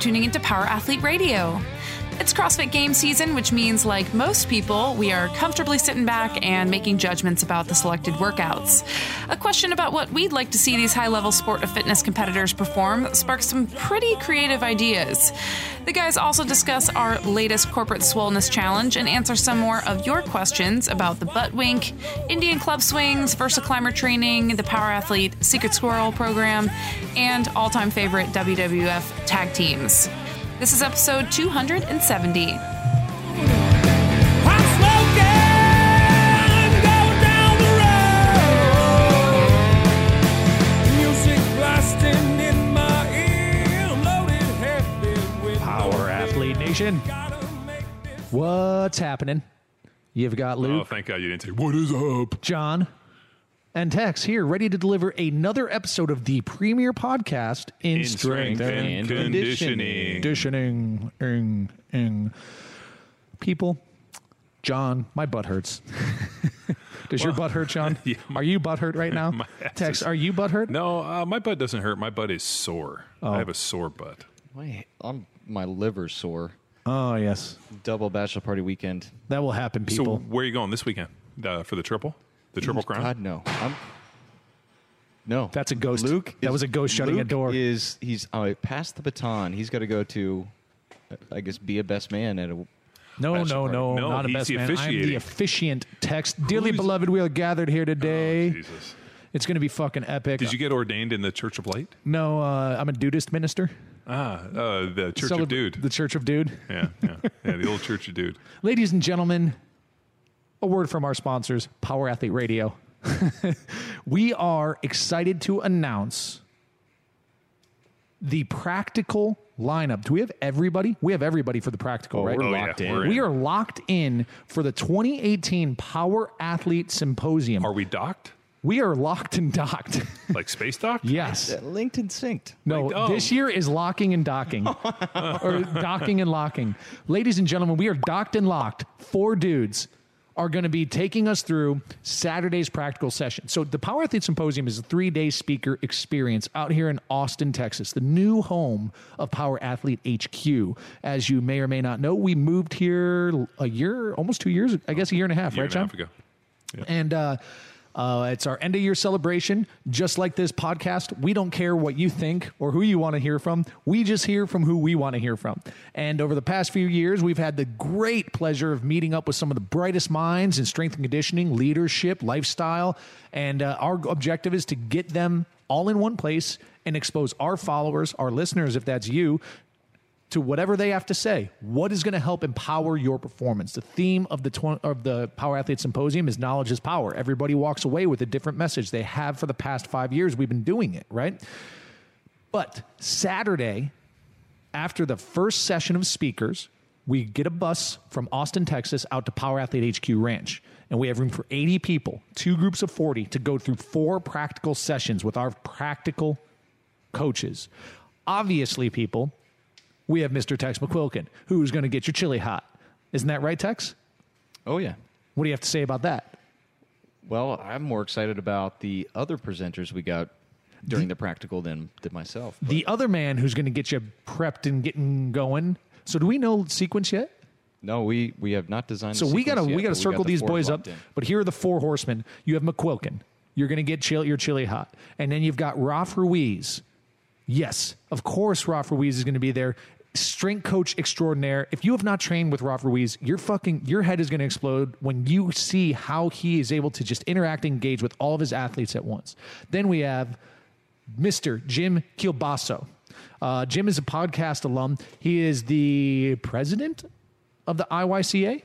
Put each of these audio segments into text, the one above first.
tuning into Power Athlete Radio. It's CrossFit game season, which means, like most people, we are comfortably sitting back and making judgments about the selected workouts. A question about what we'd like to see these high level sport of fitness competitors perform sparks some pretty creative ideas. The guys also discuss our latest corporate swollenness challenge and answer some more of your questions about the butt wink, Indian club swings, Versa climber training, the Power Athlete Secret Squirrel program, and all time favorite WWF tag teams. This is episode 270. Power Athlete Nation. What's happening? You've got oh, Luke. Oh, thank God you didn't say, What is up? John, and Tex here, ready to deliver another episode of the premier podcast in, In strength and conditioning. conditioning. Ing, ing. People, John, my butt hurts. Does your butt hurt, John? Yeah. Are you butt hurt right now? Tex, is- are you butt hurt? No, uh, my butt doesn't hurt. My butt is sore. Oh. I have a sore butt. My, I'm my liver's sore. Oh, yes. Double bachelor party weekend. That will happen, So, people. where are you going this weekend? Uh, for the triple? The triple crown? God no. I'm, no. That's a ghost. Luke. That is- was a ghost shutting a door. Is he's uh, passed the baton? He's got to go to, uh, I guess, be a best man at a. No, no, no, No, not a he's best the man. I'm the officiating. officiant text. Dearly Who's- beloved, we are gathered here today. Oh, Jesus. it's going to be fucking epic. Did you get ordained in the Church of Light? No, uh, I'm a Dudeist minister. Ah, uh, the Church Celebra- of Dude. The Church of Dude. yeah, yeah, yeah, the old Church of Dude. Ladies and gentlemen, a word from our sponsors, Power Athlete Radio. we are excited to announce the practical lineup. Do we have everybody? We have everybody for the practical, right? we're Oh, locked yeah, in. we're We are locked in for the 2018 Power Athlete Symposium. Are we docked? we are locked and docked. Like space docked? yes. Uh, linked and synced. No, Like, oh. this year is locking and docking. or docking and locking. Ladies and gentlemen, we are docked and locked. Four dudes are going to be taking us through Saturday's practical session. So, the Power Athlete Symposium is a three day speaker experience out here in Austin, Texas, the new home of Power Athlete HQ. As you may or may not know, we moved here a year, almost two years, I guess a year and a half, Year right, and a John? half ago. And uh, uh, it's our end of year celebration. Just like this podcast, we don't care what you think or who you want to hear from. We just hear from who we want to hear from. And over the past few years, we've had the great pleasure of meeting up with some of the brightest minds in strength and conditioning, leadership, lifestyle. And uh, our objective is to get them all in one place and expose our followers, our listeners, if that's you, to whatever they have to say. What is going to help empower your performance? The theme of the tw- of the Power Athlete Symposium is knowledge is power. Everybody walks away with a different message. They have for the past five years. We've been doing it right. But Saturday, after the first session of speakers, we get a bus from Austin, Texas, out to Power Athlete HQ Ranch. And we have room for 80 people, two groups of 40, to go through four practical sessions with our practical coaches. Obviously, people, we have Mr. Tex McQuilkin, who's going to get your chili hot. Isn't that right, Tex? Oh yeah. What do you have to say about that? Well, I'm more excited about the other presenters we got during the, practical than than myself. But The other man who's going to get you prepped and getting going. So, do we know sequence yet? no, we we have not designed. So we gotta sequence we gotta but got circle the these boys up. in. But here are the four horsemen. You have McQuilkin. You're gonna get chill, your chili hot, and then you've got Ralph Ruiz. Yes, of course, Ralph Ruiz is going to be there. Strength coach extraordinaire. If you have not trained with Ralph Ruiz, your fucking your head is going to explode when you see how he is able to just interact, and engage with all of his athletes at once. Then we have Mr. Jim Kielbaso. Uh, Jim is a podcast alum. He is the president of the IYCA,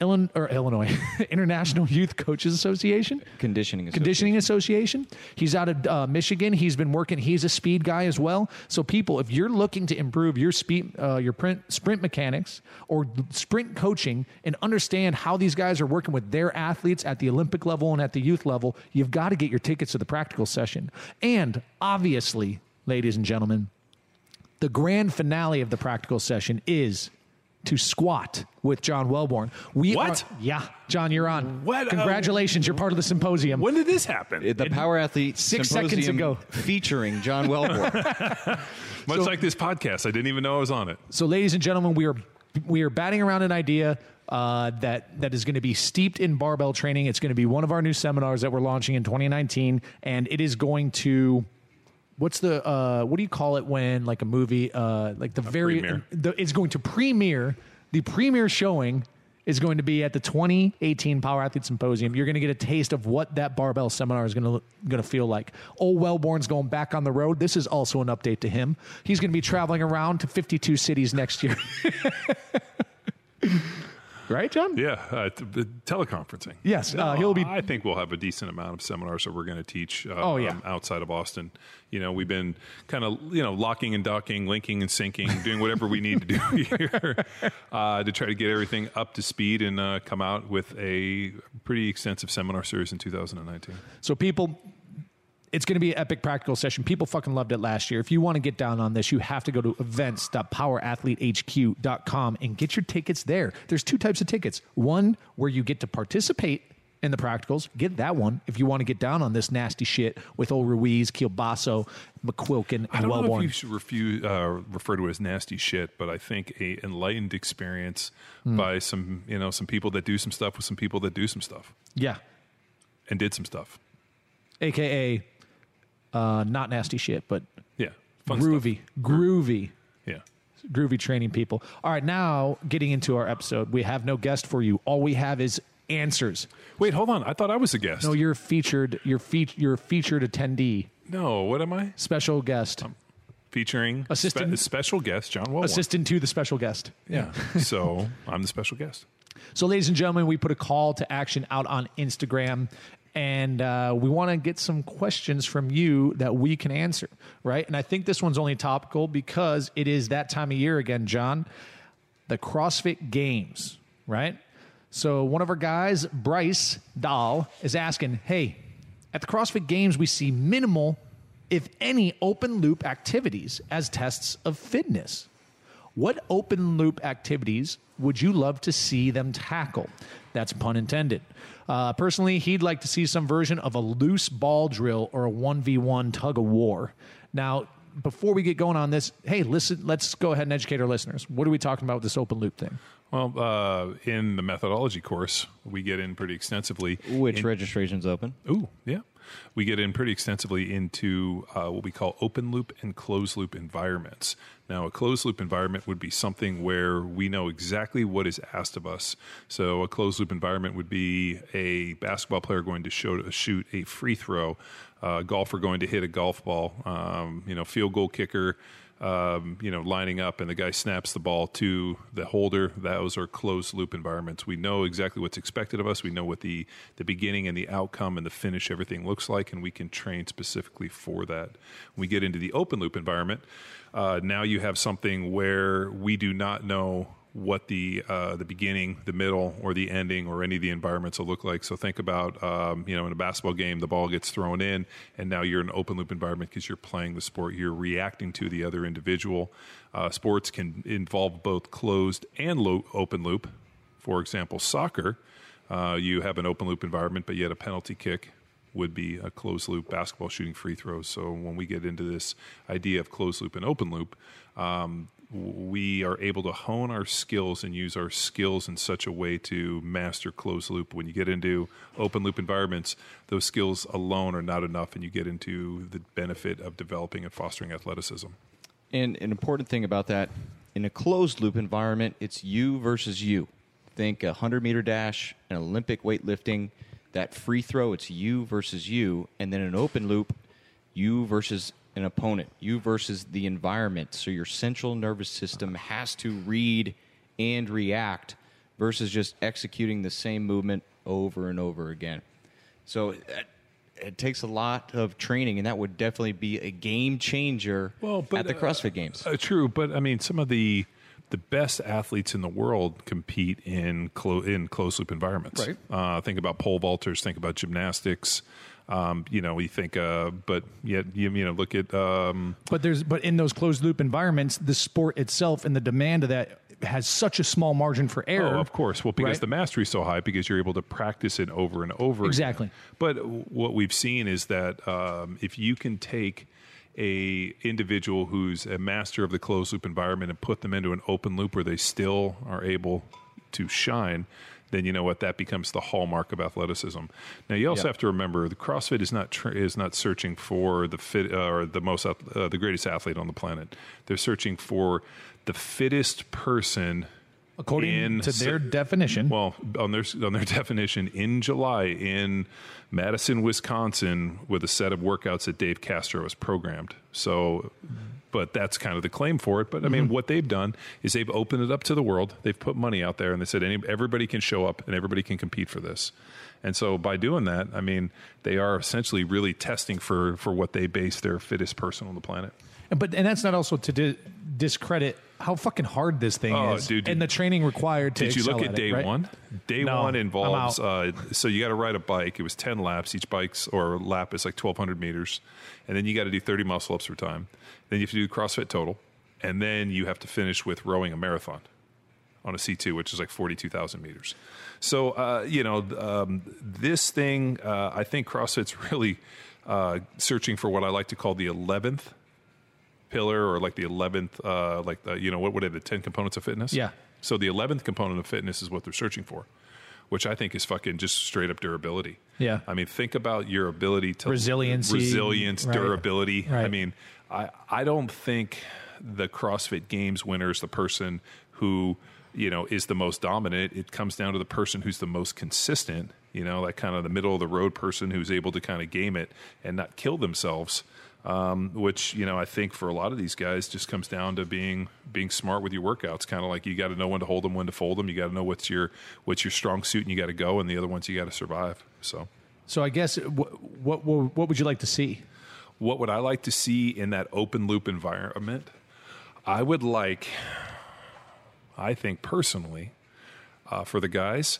Illinois, or Illinois International Youth Coaches Association. conditioning. Association. Conditioning Association. He's out of uh, Michigan. He's been working. He's a speed guy as well. So, people, if you're looking to improve your speed, uh, your print, sprint mechanics or sprint coaching, and understand how these guys are working with their athletes at the Olympic level and at the youth level, you've got to get your tickets to the practical session. And obviously, ladies and gentlemen, the grand finale of the practical session is to squat with John Welbourn. We What? Are, yeah, John, you're on. What? Uh, Congratulations, you're part of the symposium. When did this happen? The Power Athlete Six seconds ago. featuring John Welbourn. Much like this podcast, I didn't even know I was on it. So, ladies and gentlemen, we are we are batting around an idea uh, that that is going to be steeped in barbell training. It's going to be one of our new seminars that we're launching in 2019, and it is going to. What's the uh, what do you call it when like a movie uh, like the very premiere. the, it's going to premiere the premiere showing is going to be at the 2018 Power Athlete Symposium. You're going to get a taste of what that barbell seminar is going to going to feel like. Old Welbourn's going back on the road. This is also an update to him. He's going to be traveling around to 52 cities next year. right, John? Yeah, uh, t- teleconferencing. Yes, uh, he'll be- I think we'll have a decent amount of seminars that we're going to teach. Uh, Oh, yeah. um, outside of Austin, you know, we've been kind of you know locking and docking, linking and syncing, doing whatever we need to do here uh, to try to get everything up to speed and uh, come out with a pretty extensive seminar series in 2019. So people, it's going to be an epic practical session. People fucking loved it last year. If you want to get down on this, you have to go to events.powerathletehq.com and get your tickets there. There's two types of tickets. One where you get to participate in the practicals. Get that one if you want to get down on this nasty shit with old Ruiz, Kielbaso, McQuilkin, I and don't know if you should refuse, uh, refer to it as nasty shit, but I think a enlightened experience Hmm. by some you know some people that do some stuff with some people that do some stuff Yeah. and did some stuff. AKA uh, not nasty shit, but Yeah, fun groovy, groovy. Yeah. groovy training people. All right, now getting into our episode, we have no guest for you. All we have is answers. Wait, hold on. I thought I was a guest. No, you're featured. You're feat. You're a featured attendee, No, what am I? special guest, Featuring Assistant- spe- special guest John Welbourn. assistant to the special guest. Yeah. so I'm the special guest. So, ladies and gentlemen, we put a call to action out on Instagram, and uh, we want to get some questions from you that we can answer, right? And I think this one's only topical because it is that time of year again, John. The CrossFit Games, right? So, one of our guys, Bryce Dahl, is asking, hey, at the CrossFit Games, we see minimal, if any, open loop activities as tests of fitness. What open loop activities would you love to see them tackle? That's pun intended. Uh, personally, he'd like to see some version of a loose ball drill or a 1v1 tug of war. Now, before we get going on this, hey, listen, let's go ahead and educate our listeners. What are we talking about with this open loop thing? Well, uh, in the methodology course, we get in pretty extensively. Which in- registration's open? Ooh, yeah. We get in pretty extensively into uh, what we call open loop and closed loop environments. Now, a closed loop environment would be something where we know exactly what is asked of us. So, a closed loop environment would be a basketball player going to show, shoot a free throw, a golfer going to hit a golf ball, um, you know, field goal kicker um, you know, lining up and the guy snaps the ball to the holder. Those are closed loop environments. We know exactly what's expected of us. We know what the, the beginning and the outcome and the finish, everything looks like, and we can train specifically for that. When we get into the open loop environment, uh, now you have something where we do not know what the uh, the beginning, the middle, or the ending, or any of the environments will look like. So think about um, you know in a basketball game, the ball gets thrown in, and now you're in an open loop environment because you're playing the sport. You're reacting to the other individual. Uh, sports can involve both closed and open loop. For example, soccer, uh, you have an open loop environment, but yet a penalty kick would be a closed loop basketball shooting free throws. So when we get into this idea of closed loop and open loop, um, we are able to hone our skills and use our skills in such a way to master closed loop. When you get into open loop environments, those skills alone are not enough, and you get into the benefit of developing and fostering athleticism. And an important thing about that, in a closed loop environment, it's you versus you. Think a 100 meter dash, an Olympic weightlifting, that free throw, it's you versus you. And then an open loop, you versus an opponent, you versus the environment. So your central nervous system has to read and react versus just executing the same movement over and over again. So it, it takes a lot of training, and that would definitely be a game changer Well, at the CrossFit Games. Uh, true, but I mean, some of the the best athletes in the world compete in clo- in closed loop environments. Right. Uh, think about pole vaulters. Think about gymnastics. Um, you know, we think, uh, but yet you, you know, look at um, But there's but in those closed loop environments, the sport itself and the demand of that has such a small margin for error. Oh, of course. Well, because right? the mastery is so high, because you're able to practice it over and over. again. Exactly. But what we've seen is that um, if you can take a individual who's a master of the closed loop environment and put them into an open loop where they still are able to shine, then you know what that becomes the hallmark of athleticism. Now you also Yeah. have to remember the CrossFit is not tr- is not searching for the fit uh, or the most uh, the greatest athlete on the planet. They're searching for the fittest person according in to their definition. well, on their on their definition, in July in Madison, Wisconsin, with a set of workouts that Dave Castro has programmed. So, but that's kind of the claim for it. But I mean, Mm-hmm. what they've done is they've opened it up to the world. They've put money out there, and they said any, everybody can show up and everybody can compete for this. And so, by doing that, I mean, they are essentially really testing for for what they base their fittest person on the planet. But and that's not also to di- discredit how fucking hard this thing Oh, is dude, and did- the training required to do. Did you look at it, day right? one? Day No, one I'm involves uh, so you got to ride a bike. It was ten laps. Each bike's or lap is like twelve hundred meters, and then you got to do thirty muscle ups for time. Then you have to do CrossFit total, and then you have to finish with rowing a marathon on a C two, which is like forty two thousand meters. So uh, you know um, this thing. Uh, I think CrossFit's really uh, searching for what I like to call the eleventh pillar or like the 11th uh like the you know what what are the 10 components of fitness Yeah. so the 11th component of fitness is what they're searching for which i think is fucking just straight up durability Yeah. i mean think about your ability to Resiliency, resilience right. durability i mean i i don't think the crossfit games winner is the person who you know is the most dominant it comes down to the person who's the most consistent you know that kind of the middle of the road person who's able to kind of game it and not kill themselves um, which you know I think for a lot of these guys just comes down to being being smart with your workouts. Kind of like you got to know when to hold them, when to fold them. You got to know what's your what's your strong suit, and you got to go. And the other ones you got to survive. So, So I guess what, what what would you like to see? what would I like to see in that open loop environment? I would like, I think personally, uh, for the guys,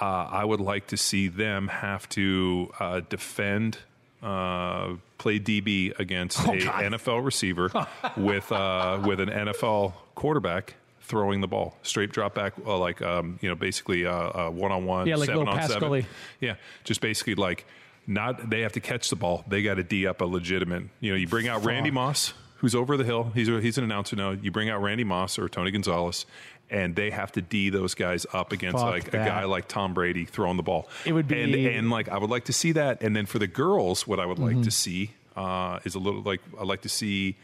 uh, I would like to see them have to uh, defend, uh, play DB against a NFL receiver with uh, with an NFL quarterback throwing the ball, straight drop back, uh, like um, you know, basically one on one, Yeah, like seven on seven. Yeah, just basically like not they have to catch the ball. They got to d up a legitimate. You know, you bring out Randy Moss, who's over the hill. He's a, he's an announcer now. You bring out Randy Moss or Tony Gonzalez, and they have to d those guys up against Fuck like that. a guy like Tom Brady throwing the ball. It would be- and, and like I would like to see that. And then for the girls, what I would Mm-hmm. like to see uh, is a little like I'd like to see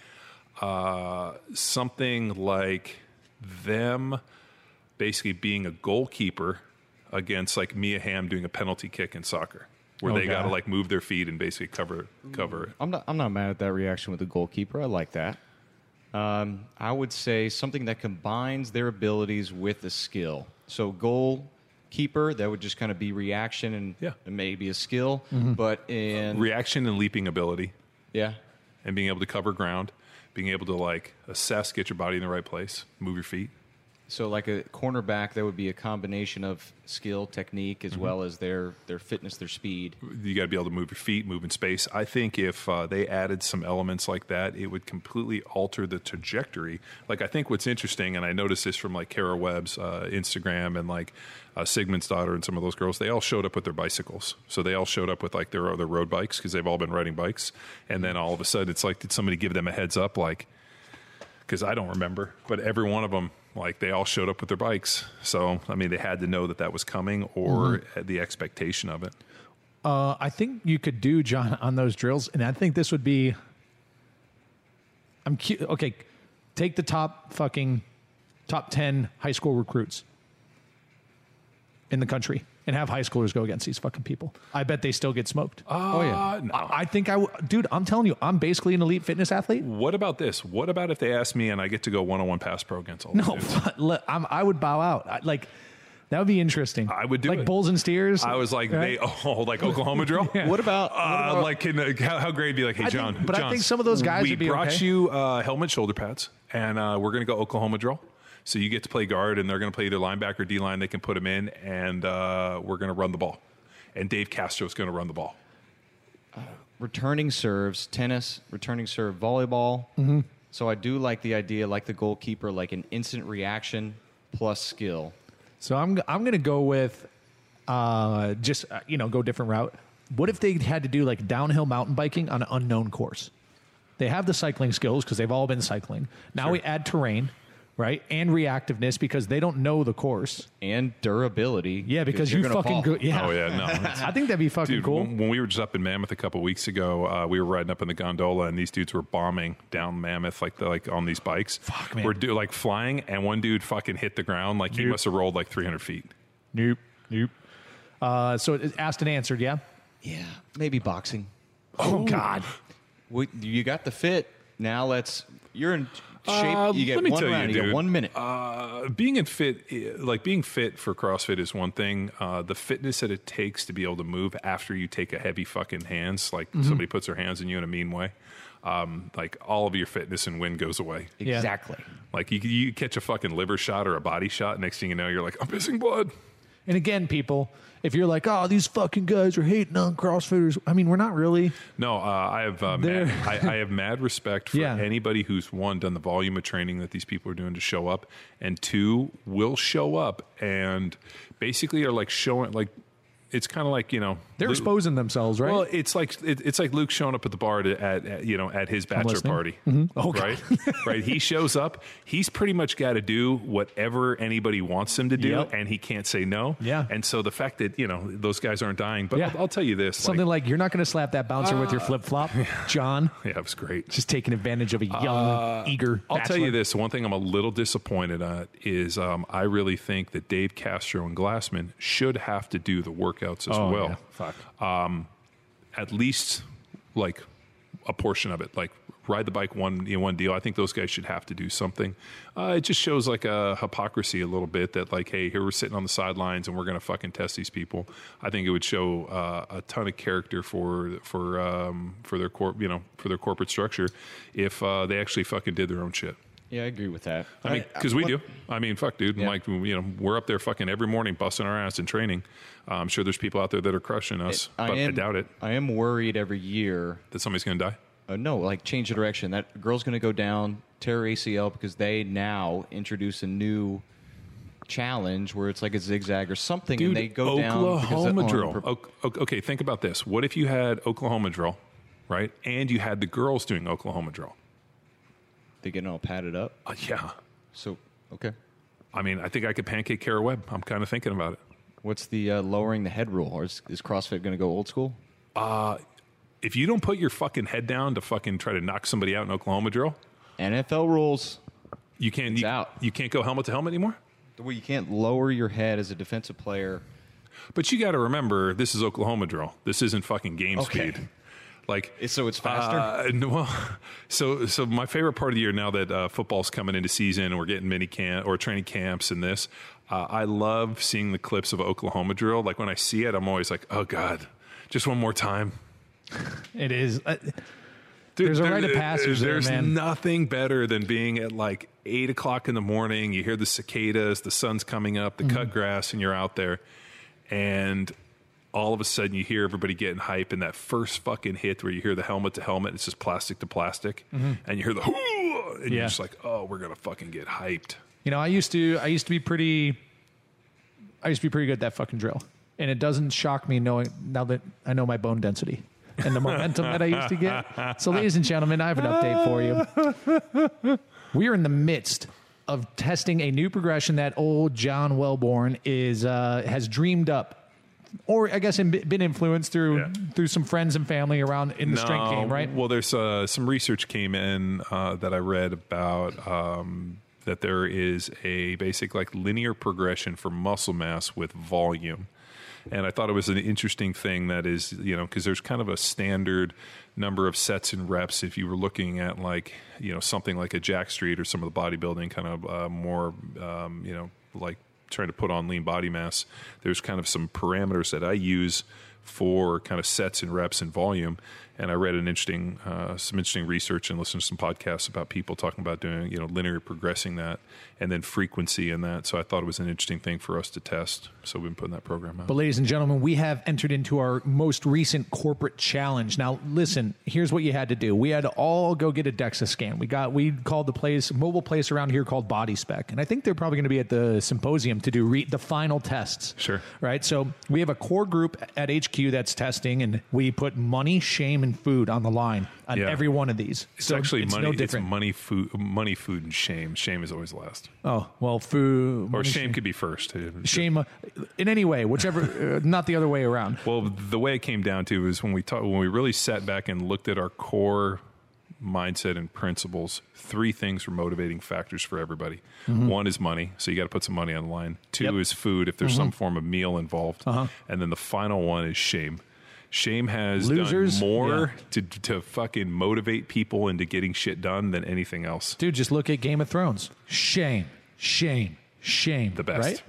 uh, something like them basically being a goalkeeper against like Mia Hamm doing a penalty kick in soccer, where Oh, they got to like move their feet and basically cover cover it. I'm not. I'm not mad at that reaction with the goalkeeper. I like that. Um, I would say something that combines their abilities with a skill. So goalkeeper, that would just kind of be reaction and, Yeah. and maybe a skill. Mm-hmm. But in Reaction and leaping ability, yeah, and being able to cover ground, being able to like assess, get your body in the right place, move your feet. So like a cornerback, that would be a combination of skill, technique, Mm-hmm. as well as their their fitness, their speed. you got to be able to move your feet, move in space. I think if uh, they added some elements like that, it would completely alter the trajectory. Like I think what's interesting, and I noticed this from like Kara Webb's uh, Instagram and like uh, Sigmundsdottir and some of those girls, they all showed up with their bicycles. So they all showed up with like their other road bikes because they've all been riding bikes. And then all of a sudden, it's like, did somebody give them a heads up? Like, because I don't remember, but every one of them, like they all showed up with their bikes. So I mean, they had to know that that was coming or had the expectation of it. Uh, I think you could do John on those drills, and I think this would be. I'm cu- okay. Take the top fucking top ten high school recruits in the country and have high schoolers go against these fucking people. I bet they still get smoked. Oh yeah. Uh, no. I I think I, w- dude. I'm telling you, I'm basically an elite fitness athlete. What about this? What about if they ask me and I get to go one on one pass pro against all these No, dudes? le- I'm, I would bow out. I, like that would be interesting. I would do like it. bulls and steers. I was like, right? they oh, like Oklahoma drill. What about, what Uh, about- like, can, uh, how, how great would be like, hey, I think- John. but I John, think some of those guys we would be brought okay. you uh, helmet, shoulder pads, and uh, we're going to go Oklahoma drill. So you get to play guard, and they're going to play either linebacker, or D line. They can put them in, and uh, we're going to run the ball. And Dave Castro is going to run the ball. returning serves, tennis, returning serve, volleyball. Mm-hmm. So I do like the idea, like the goalkeeper, like an instant reaction plus skill. So I'm I'm gonna go with uh, just uh, you know go different route. What if they had to do like downhill mountain biking on an unknown course? They have the cycling skills because they've all been cycling. Now we add terrain, right, and reactiveness because they don't know the course. and durability. Yeah, because you're you fucking fall. go. Yeah. Oh yeah, no. I think that'd be fucking Dude, cool. when, when we were just up in Mammoth a couple weeks ago, uh, we were riding up in the gondola, and these dudes were bombing down Mammoth, like the, like on these bikes. Fuck, man. We're do, like flying, and one dude fucking hit the ground, like he must have rolled like 300 feet. Nope. Nope. Uh, so it asked and answered. Yeah. Yeah, maybe boxing. Oh God. We, you got the fit. Now let's. You're in shape. Uh, you get let me one tell you, round. You, dude. get one minute. Uh, being in fit, like being fit for CrossFit is one thing. Uh, the fitness that it takes to be able to move after you take a heavy fucking hands, like Mm-hmm. somebody puts their hands in you in a mean way, um, like all of your fitness and wind goes away. Exactly. Like you, you catch a fucking liver shot or a body shot, next thing you know, you're like, I'm missing blood. And again, people, if you're like, oh, these fucking guys are hating on CrossFitters, I mean, we're not really. No, uh, I have uh, mad, I, I have mad respect for Yeah. anybody who's one done the volume of training that these people are doing to show up, and two will show up and basically are like showing like it's kind of like you know They're Lu- exposing themselves, right? Well, it's like it, it's like Luke showing up at the bar to, at, at you know at his bachelor party, mm-hmm. Oh, God. right? right. He shows up. He's pretty much got to do whatever anybody wants him to do, Yep. and he can't say no. Yeah. And so the fact that you know those guys aren't dying, but Yeah. I'll, I'll tell you this: Something like, like, you're not going to slap that bouncer with your ah. flip flop, John. yeah, it was great. Just taking advantage of a young, uh, eager. I'll tell you this: one thing I'm a little disappointed at is um, I really think that Dave Castro and Glassman should have to do the workouts as Oh, well. yeah. Fuck. At least like a portion of it, like ride the bike one know, one deal. I think those guys should have to do something. Uh, it just shows like a hypocrisy a little bit that like, hey, here we're sitting on the sidelines and we're going to fucking test these people. I think it would show uh, a ton of character for for um, for their corp, you know, for their corporate structure if uh, they actually fucking did their own shit. Yeah, I agree with that. I mean, because we do. I mean, fuck, dude. Yeah. Like, you know, we're up there fucking every morning busting our ass in training. Uh, I'm sure there's people out there that are crushing us, but I, am, doubt it I am worried every year. that somebody's going to die. Uh, no, like change the direction. That girl's going to go down, tear ACL because they now introduce a new challenge where it's like a zigzag or something, Dude, and they go down. Oklahoma of- drill. on- O- o- Okay, think about this. What if you had Oklahoma drill, right? And you had the girls doing Oklahoma drill? They get all padded up. Uh, yeah. So okay, I mean, I think I could pancake Kara Webb. I'm kind of thinking about it. what's the uh, lowering the head rule? Or is, is CrossFit going to go old school? If you don't put your fucking head down to fucking try to knock somebody out in Oklahoma drill, NFL rules. you can't. It's You, out. you can't go helmet to helmet anymore. Where you can't lower your head as a defensive player. But you got to remember, this is Oklahoma drill. This isn't fucking game Okay. speed. Like So it's faster? Uh, no, well, so so my favorite part of the year now that uh, football's coming into season and we're getting mini camp or training camps and this, uh, I love seeing the clips of Oklahoma drill. Like when I see it, I'm always like, oh god, just one more time. It is. Uh, Dude, There's a there- rite of passage there, There's man. nothing better than being at like eight o'clock in the morning. You hear the cicadas, the sun's coming up, the Mm-hmm. cut grass, and you're out there, and all of a sudden you hear everybody getting hype, and that first fucking hit where you hear the helmet to helmet, it's just plastic to plastic, and you hear the "Hoo!" and Mm-hmm. Yeah. you're just like, oh, we're gonna fucking get hyped. you know, I used to. I used to be pretty. I used to be pretty good at that fucking drill, and it doesn't shock me knowing now that I know my bone density and the momentum that I used to get. So, ladies and gentlemen, I have an update for you. We are in the midst of testing a new progression that old John Welbourn is uh, has dreamed up, or I guess in- been influenced through Yeah. through some friends and family around in the strength game, right? Well, there's uh, some research came in uh, that I read about um, that there is a basic like linear progression for muscle mass with volume. And I thought it was an interesting thing that is, you know, because there's kind of a standard number of sets and reps. If you were looking at like, you know, something like a Jack Street or some of the bodybuilding kind of uh, more, um, you know, like trying to put on lean body mass, there's kind of some parameters that I use for kind of sets and reps and volume. And I read an interesting, uh, some interesting research and listened to some podcasts about people talking about doing, you know, linear progressing that and then frequency in that. So I thought it was an interesting thing for us to test. So we've been putting that program out. But, ladies and gentlemen, we have entered into our most recent corporate challenge. Now, listen, here's what you had to do. We had to all go get a DEXA scan. We got we called the place mobile place around here called BodySpec, and I think they're probably going to be at the symposium to do re- the final tests. Sure. Right. So we have a core group at HQ that's testing, and we put money, shame, and food on the line on Yeah. every one of these. It's so actually it's money. No it's money, food, money, food, and shame. Shame is always last, oh well, food or money, shame could be first. shame uh, in any way, whichever, uh, not the other way around. Well, the way it came down to is when we talk, when we really sat back and looked at our core mindset and principles. Three things were motivating factors for everybody. One is money, so you got to put some money on the line. Two Yep. is food, if there's some form of meal involved, and then the final one is shame. Shame has Losers? done more Yeah. to to fucking motivate people into getting shit done than anything else. Dude, just look at Game of Thrones. Shame, shame, shame. The best. Right?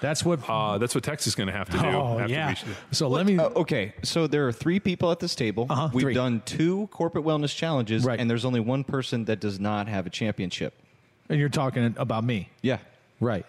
That's what. Uh, that's what Texas is going to have to do. oh after yeah. we- So let me. Uh, okay, so there are three people at this table. Uh-huh, We've three. done two corporate wellness challenges, Right. and there's only one person that does not have a championship. and you're talking about me, Yeah. right?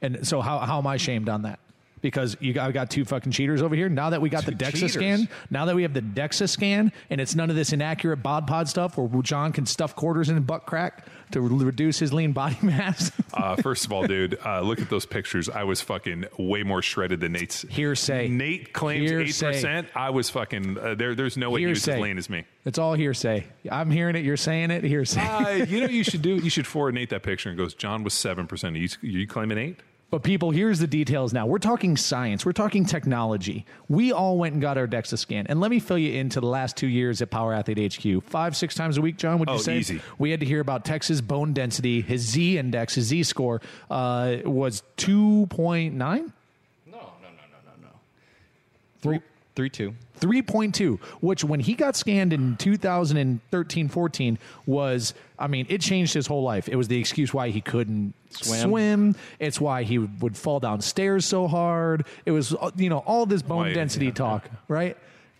And so how how am I shamed on that? Because you got, I got two fucking cheaters over here. Now that we got Two the DEXA cheaters. scan, now that we have the DEXA scan, and it's none of this inaccurate bod pod stuff where John can stuff quarters in a butt crack to re- reduce his lean body mass. Uh, first of all, dude, uh, look at those pictures. I was fucking way more shredded than Nate's. Hearsay. Nate claims 8%. I was fucking. Uh, there, there's no way he was as lean as me. it's all hearsay. I'm hearing it. You're saying it. Hearsay. Uh, you know, what you should do. You should forward Nate that picture and goes. John was seven percent. You, you claiming eight? But people, here's the details now. We're talking science. We're talking technology. We all went and got our DEXA scan. And let me fill you into the last two years at Power Athlete HQ. Five, six times a week, John, would you Oh, say? easy. We had to hear about Tex's bone density. His Z index, his Z score, uh, was 2.9? No, no, no, no, no, no. Three, three, two. 3.2, which when he got scanned in 2013 14 was, I mean, it changed his whole life. It was the excuse why he couldn't Swim. swim. It's why he would fall downstairs so hard. It was, uh, you know, all this bone density yeah. talk, right?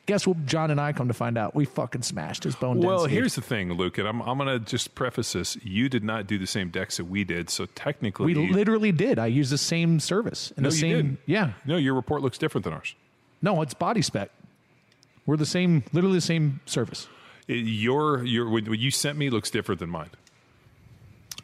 Guess what John and I come to find out? We fucking smashed his bone density. Well, density. here's the thing, Luke, and I'm, I'm going to just preface this. You did not do the same decks that we did, so technically, we literally did. I used the same service. And no, the you same, didn't. Yeah. No, your report looks different than ours. No, it's BodySpec. We're the same, literally the same service. It, your your what what you sent me looks different than mine.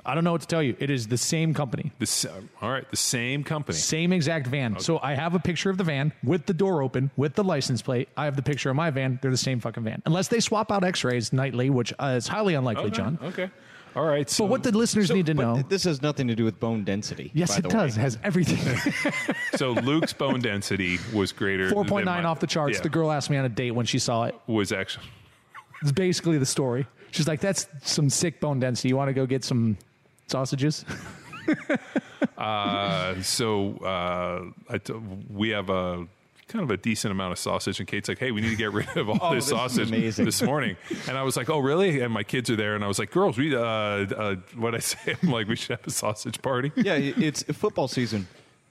I don't know what to tell you. It is the same company. The, s- all right, the same company. Same exact van. So I have a picture of the van with the door open, with the license plate. I have the picture of my van. They're the same fucking van. Unless they swap out x rays nightly, which uh, is highly unlikely, Okay, John. Okay. All right. So But what the listeners need to know. this has nothing to do with bone density. yes, by it the does. way. It has everything. so Luke's bone density was greater. than 4.9 off the charts. Yeah, The girl asked me on a date when she saw it. was actually. It's basically the story. She's like, that's some sick bone density. You want to go get some sausages? Uh, so uh, I t- we have a kind of a decent amount of sausage, and Kate's like, "Hey, we need to get rid of all Oh, this this sausage this morning." And I was like, "Oh, really?" And my kids are there, and I was like, "Girls, we uh, uh what I say? I'm like, we should have a sausage party." Yeah, it's football season.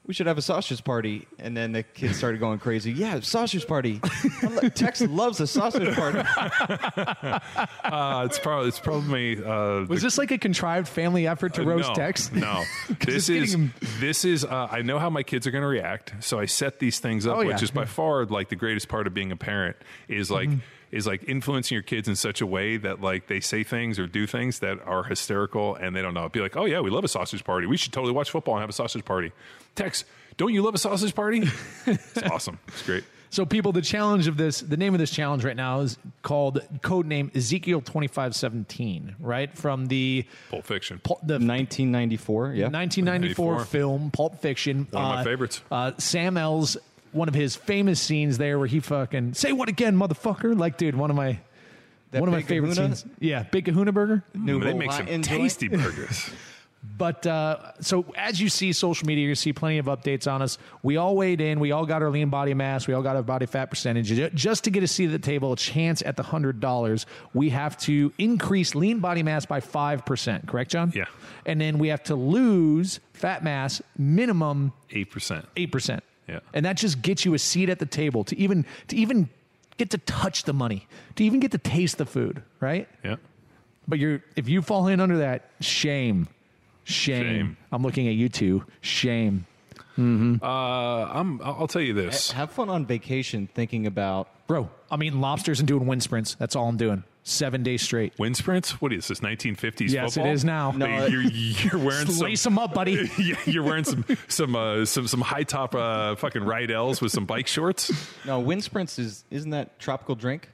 We should have a sausage party. And then the kids started going crazy. Yeah, sausage party. Like, Tex loves a sausage party. Uh, it's probably it's probably uh, Was the- this like a contrived family effort to roast no, Tex? No, 'Cause this it's getting is him- this is. Uh, I know how my kids are going to react, so I set these things up, Oh, yeah. which is by far like the greatest part of being a parent is like Mm-hmm. is like influencing your kids in such a way that like they say things or do things that are hysterical and they don't know. Be like, oh yeah, we love a sausage party. We should totally watch football and have a sausage party. Tex, don't you love a sausage party? it's awesome. It's great. So, people, the challenge of this, the name of this challenge right now is called code name Ezekiel twenty five seventeen, right from the Pulp Fiction. Pul- the 1994. Yeah. 1994 94. film Pulp Fiction. One of my Uh, favorites. Uh, Sam L's one of his famous scenes there where he fucking say what again, motherfucker? Like, dude, one of my That one of my favorite Kahuna? scenes. Yeah, Big Kahuna Burger. New they make some Hawaiian joint. tasty burgers. But uh, so as you see social media, you see plenty of updates on us. We all weighed in. We all got our lean body mass. We all got our body fat percentage. Just to get a seat at the table, a chance at the hundred dollars, we have to increase lean body mass by five percent. Correct, John? Yeah. And then we have to lose fat mass minimum Eight percent. eight percent. Yeah. And that just gets you a seat at the table to even to even get to touch the money, to even get to taste the food, right? Yeah. But you're if you fall in under that, shame. Shame. Shame. I'm looking at you two. Shame. Uh, I'm. I'll I'll tell you this. Have fun on vacation thinking about Bro, I'm eating lobsters and doing wind sprints. That's all I'm doing. Seven days straight. Wind sprints? What is this? 1950s Yes, football? it is now. No, Hey, you're, you're wearing some. Lace them up, buddy. yeah, you're wearing some some uh, some some high top uh, fucking Riddell's with some bike shorts. no wind sprints is isn't that tropical drink?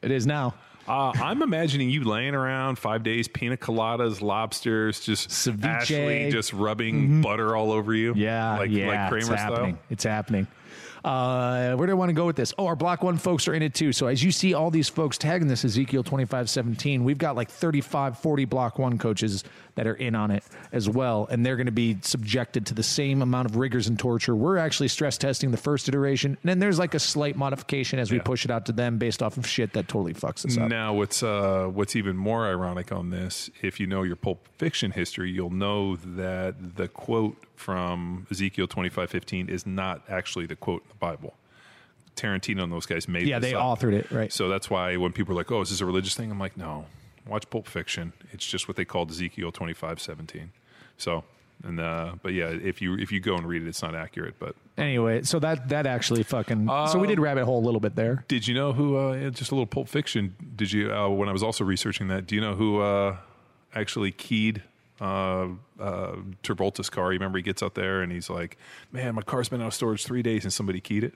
It is now. Uh, I'm imagining you laying around five days, pina coladas, lobsters, just Ceviche. Ashley just rubbing butter all over you. Yeah, like yeah, like Kramer it's happening. style. It's happening. Uh, where do I want to go with this? Oh, our Block One folks are in it too. So as you see all these folks tagging this Ezekiel twenty five seventeen, we've got like 35, 40 Block One coaches that are in on it as well, and they're going to be subjected to the same amount of rigors and torture. We're actually stress testing the first iteration, and then there's like a slight modification as we Yeah. push it out to them based off of shit that totally fucks us up. Now, what's uh, what's even more ironic on this, if you know your Pulp Fiction history, you'll know that the quote from Ezekiel twenty five fifteen is not actually the quote in the Bible. Tarantino and those guys made. It. Yeah, they up. authored it, right? So that's why when people are like, "Oh, is this a religious thing?" I'm like, "No, watch Pulp Fiction. It's just what they called Ezekiel twenty five twenty five seventeen. So, and uh, but yeah, if you if you go and read it, it's not accurate. But Anyway, so that that actually fucking so we did rabbit hole a little bit there. did you know who? Uh, just a little Pulp Fiction. Did you? Uh, when I was also researching that, do you know who uh, actually keyed uh, uh, Travolta's car? You remember he gets out there and he's like, "Man, my car's been out of storage three days," and somebody keyed it.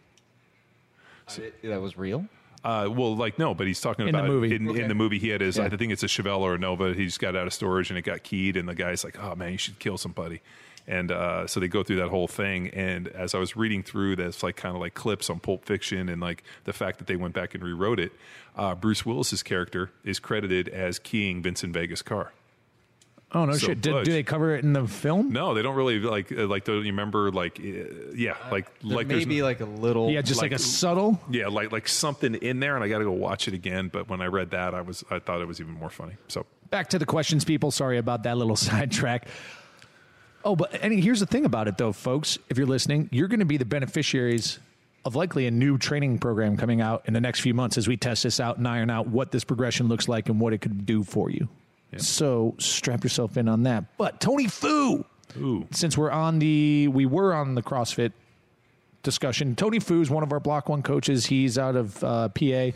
That was real. Uh, well, like no, but he's talking In the about movie. In, Okay. in the movie, he had his. Yeah. I think it's a Chevelle or a Nova. He just got out of storage and it got keyed, and the guy's like, "Oh man, you should kill somebody." And uh, so they go through that whole thing. And as I was reading through this, like kind of like clips on Pulp Fiction, and like the fact that they went back and rewrote it, uh, Bruce Willis's character is credited as keying Vincent Vega's car. Oh no So shit! Did, do they cover it in the film? No, they don't really like uh, like. The, you remember like uh, yeah, like There like may there's- be like a little. Yeah, just like, like- a subtle. yeah, like like something in there, and I got to go watch it again. But when I read that, I was I thought it was even more funny. So Back to the questions, people. Sorry about that little sidetrack. Oh, but and here's the thing about it, though, folks. If you're listening, you're going to be the beneficiaries of likely a new training program coming out in the next few months as we test this out and iron out what this progression looks like and what it could do for you. So strap yourself in on that. But Tony Fu, ooh, since we're on the we were on the CrossFit discussion. Tony Fu is one of our Block One coaches. He's out of uh, PA,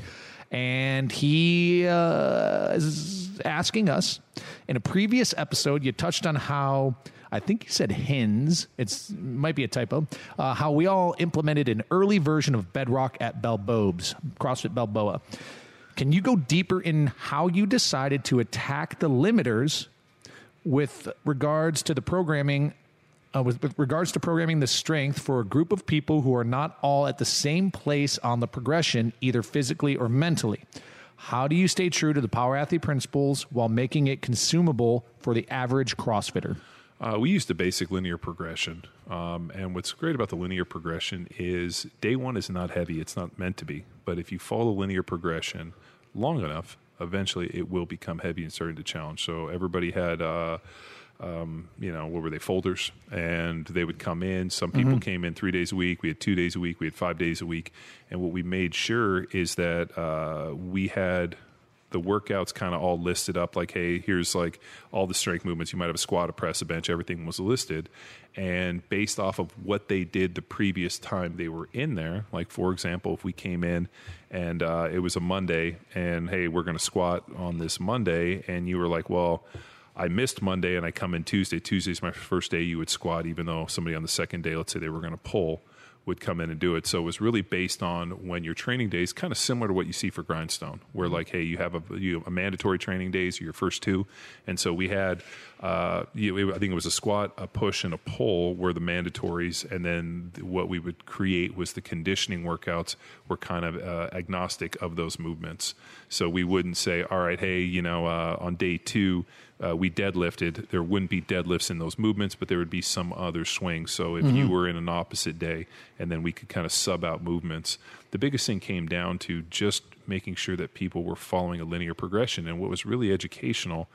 and he uh, is asking us in a previous episode. You touched on how I think you said hins. It's might be a typo. Uh, how we all implemented an early version of Bedrock at Balboa's CrossFit Balboa. Can you go deeper in how you decided to attack the limiters with regards to the programming uh, with, with regards to programming the strength for a group of people who are not all at the same place on the progression, either physically or mentally. How do you stay true to the power athlete principles while making it consumable for the average CrossFitter? Uh, we used a basic linear progression. Um, and what's great about the linear progression is day one is not heavy. It's not meant to be. But if you follow the linear progression long enough, eventually it will become heavy and starting to challenge. So everybody had, uh, um, you know, what were they, folders? And they would come in. Some people came in three days a week. We had two days a week. We had five days a week. And what we made sure is that uh, we had the workouts kind of all listed up like hey here's like all the strength movements. You might have a squat a press a bench everything was listed. And based off of what they did the previous time they were in there like for example if we came in and uh, it was a monday and hey we're going to squat on this monday and you were like well I missed Monday and I come in Tuesday. Tuesday's my first day you would squat, even though somebody on the second day, let's say they were going to pull, would come in and do it. So it was really based on when your training days, kind of similar to what you see for Grindstone, where like, hey, you have a you have a mandatory training days, your first two, and so we had, uh, you, I think it was a squat, a push, and a pull were the mandatories, and then what we would create was the conditioning workouts were kind of uh, agnostic of those movements. So we wouldn't say, all right, hey, you know, uh, on day two uh, we deadlifted, there wouldn't be deadlifts in those movements, but there would be some other swings. So if you were in an opposite day, and then we could kind of sub out movements. The biggest thing came down to just making sure that people were following a linear progression. And what was really educational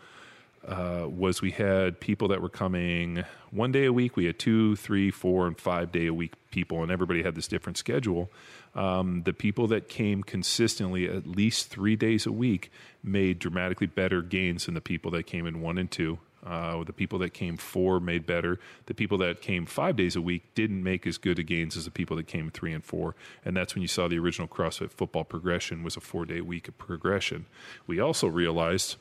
uh, was we had people that were coming one day a week. We had two, three, four, and five day a week people, and everybody had this different schedule. Um, the people that came consistently at least three days a week made dramatically better gains than the people that came in one and two. Uh, the people that came four made better. The people that came five days a week didn't make as good a gains as the people that came three and four. And that's when you saw the original CrossFit football progression was a four day week progression. We also realized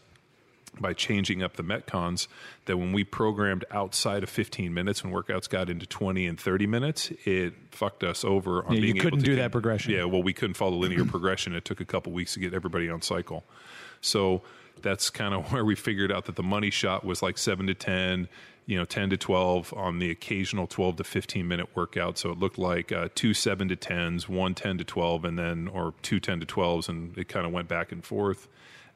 by changing up the metcons that when we programmed outside of 15 minutes when workouts got into 20 and 30 minutes it fucked us over on Yeah, you couldn't able to do get- that progression. yeah well we couldn't follow linear progression. It took a couple weeks to get everybody on cycle. So that's kind of where we figured out that the money shot was like 7 to 10 you know 10 to 12 on the occasional 12 to 15 minute workout. So it looked like uh, two 7 to 10s one 10 to 12 and then or two 10 to 12s and it kind of went back and forth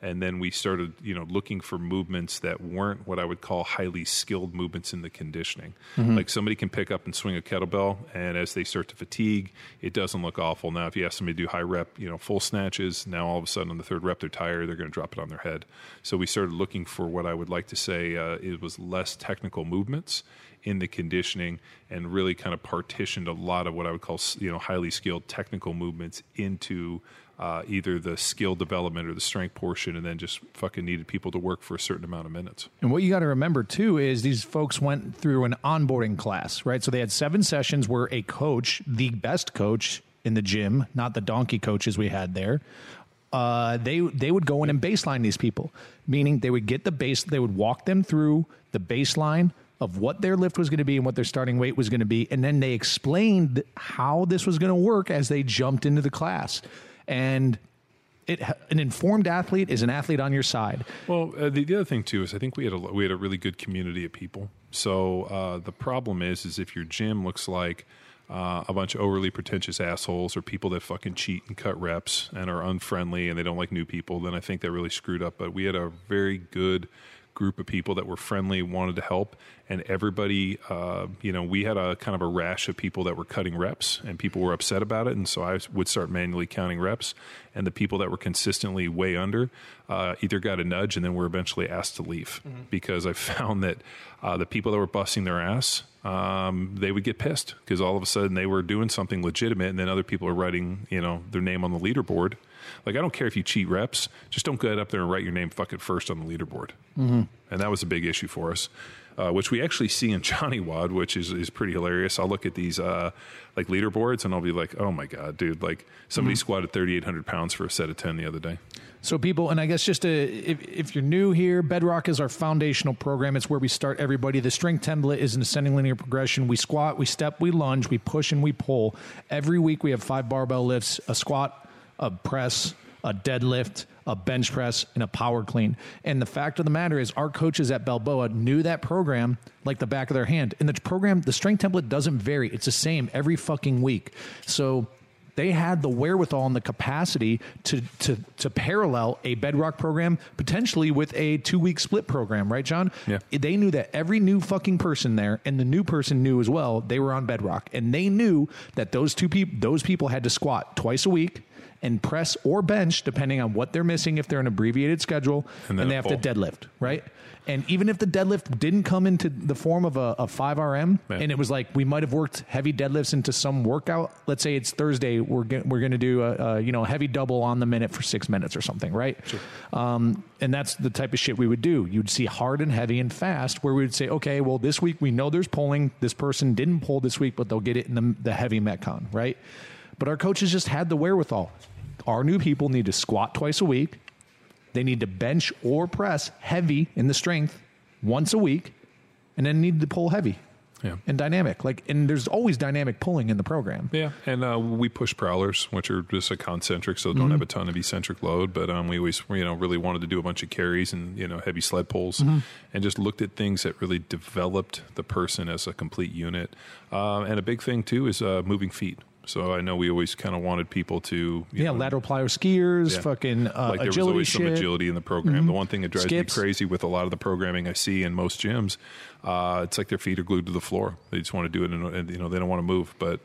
and then we started you know looking for movements that weren't what i would call highly skilled movements in the conditioning. Like somebody can pick up and swing a kettlebell and as they start to fatigue it doesn't look awful. Now if you ask somebody to do high rep you know full snatches now all of a sudden on the third rep they're tired they're going to drop it on their head. So we started looking for what i would like to say uh, it was less technical movements in the conditioning and really kind of partitioned a lot of what I would call you know highly skilled technical movements into uh, either the skill development or the strength portion, and then just fucking needed people to work for a certain amount of minutes. And what you got to remember too is these folks went through an onboarding class, right? So they had seven sessions where a coach, the best coach in the gym, not the donkey coaches we had there, uh, they they would go in and baseline these people, meaning they would get the base, they would walk them through the baseline of what their lift was going to be and what their starting weight was going to be, and then they explained how this was going to work as they jumped into the class, and. It, an informed athlete is an athlete on your side. Well, uh, the, the other thing too is I think we had a we had a really good community of people. So uh, the problem is is if your gym looks like uh, a bunch of overly pretentious assholes or people that fucking cheat and cut reps and are unfriendly and they don't like new people, then I think that really screwed up. But we had a very good group of people that were friendly, wanted to help, and everybody, uh, you know, we had a kind of a rash of people that were cutting reps, and people were upset about it, and so I would start manually counting reps, and the people that were consistently way under uh, either got a nudge, and then were eventually asked to leave because I found that uh, the people that were busting their ass. Um, they would get pissed because all of a sudden they were doing something legitimate, and then other people are writing, you know, their name on the leaderboard. Like I don't care if you cheat reps, just don't get up there and write your name fucking first on the leaderboard. Mm-hmm. And that was a big issue for us, uh, which we actually see in Johnny WOD, which is is pretty hilarious. I'll look at these uh, like leaderboards and I'll be like, oh my god, dude! Like somebody squatted thirty eight hundred pounds for a set of ten the other day. So people, and I guess just to, if, if you're new here, Bedrock is our foundational program. It's where we start everybody. The strength template is an ascending linear progression. We squat, we step, we lunge, we push, and we pull. Every week we have five barbell lifts, a squat, a press, a deadlift, a bench press, and a power clean. And the fact of the matter is, our coaches at Balboa knew that program like the back of their hand. And the program, the strength template doesn't vary. It's the same every fucking week. So they had the wherewithal and the capacity to to to parallel a bedrock program potentially with a two week split program right john Yeah. they knew that every new fucking person there and the new person knew as well they were on bedrock and they knew that those two people those people had to squat twice a week and press or bench depending on what they're missing if they're an abbreviated schedule And and, then they have to deadlift right. and even if the deadlift didn't come into the form of a, a 5rm Yeah. and it was like we might have worked heavy deadlifts into some workout let's say it's thursday we're we're going to do a, a you know heavy double on the minute for six minutes or something right? Um, and that's the type of shit we would do. You'd see hard and heavy and fast where we would say okay well this week we know there's pulling. This person didn't pull this week but they'll get it in the, the heavy metcon right? But our coaches just had the wherewithal our new people need to squat twice a week they need to bench or press heavy in the strength once a week, and then need to pull heavy Yeah. and dynamic. Like, and there's always dynamic pulling in the program. Yeah, and uh, we push prowlers, which are just a concentric, so don't have a ton of eccentric load. But um, we always, you know, really wanted to do a bunch of carries and you know heavy sled pulls, and just looked at things that really developed the person as a complete unit. Uh, and a big thing too is uh, moving feet. So I know we always kind of wanted people to, you Yeah, know, lateral plyo skiers, yeah. fucking uh, like there was always some agility in the program. The one thing that drives Skips. me crazy with a lot of the programming I see in most gyms, uh, it's like their feet are glued to the floor. They just want to do it, and, and you know they don't want to move. But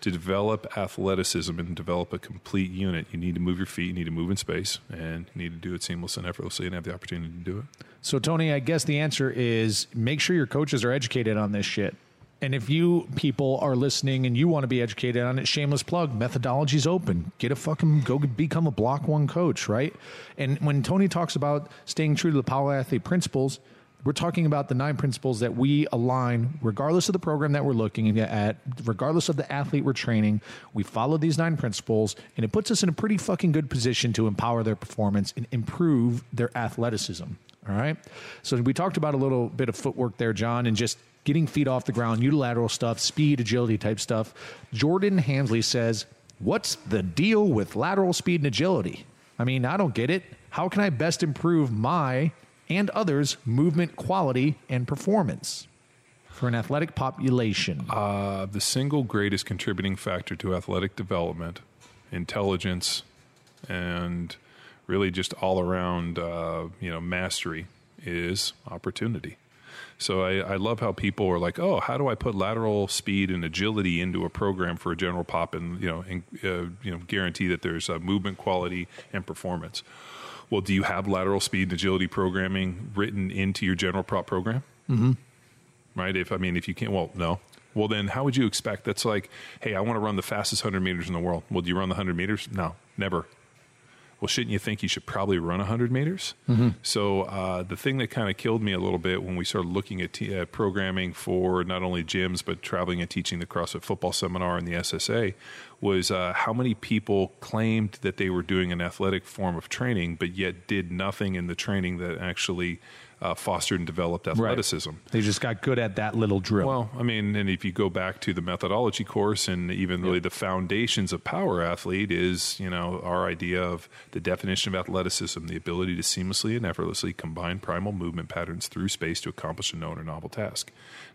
to develop athleticism and develop a complete unit, you need to move your feet, you need to move in space, and you need to do it seamless and effortlessly and have the opportunity to do it. So, Tony, I guess the answer is make sure your coaches are educated on this shit. And if you people are listening and you want to be educated on it, shameless plug, methodology's open. Get a fucking go become a block one coach, right? And when Tony talks about staying true to the power athlete principles, we're talking about the nine principles that we align, regardless of the program that we're looking at, regardless of the athlete we're training. We follow these nine principles, and it puts us in a pretty fucking good position to empower their performance and improve their athleticism. All right. So we talked about a little bit of footwork there, John, and just getting feet off the ground, unilateral stuff, speed, agility type stuff. Jordan Hansley says, What's the deal with lateral speed and agility? I mean, I don't get it. How can I best improve my and others' movement quality and performance for an athletic population? Uh, the single greatest contributing factor to athletic development, intelligence, and really just all around uh, you know mastery is opportunity. So I, I, love how people are like, oh, how do I put lateral speed and agility into a program for a general pop and you know and, uh, you know guarantee that there's uh, movement quality and performance. Well, do you have lateral speed and agility programming written into your general prop program? Mm-hmm. Right. If I mean, if you can't, well, no. Well, then how would you expect? That's like, hey, I want to run the fastest hundred meters in the world. Well, do you run the hundred meters? No, never well, shouldn't you think you should probably run 100 meters? Mm-hmm. So uh, the thing that kind of killed me a little bit when we started looking at t- uh, programming for not only gyms but traveling and teaching the CrossFit football seminar and the SSA was uh, how many people claimed that they were doing an athletic form of training, but yet did nothing in the training that actually uh, fostered and developed athleticism. Right. They just got good at that little drill. Well, I mean, and if you go back to the methodology course and even really the foundations of power athlete is, you know, our idea of the definition of athleticism, the ability to seamlessly and effortlessly combine primal movement patterns through space to accomplish a known or novel task.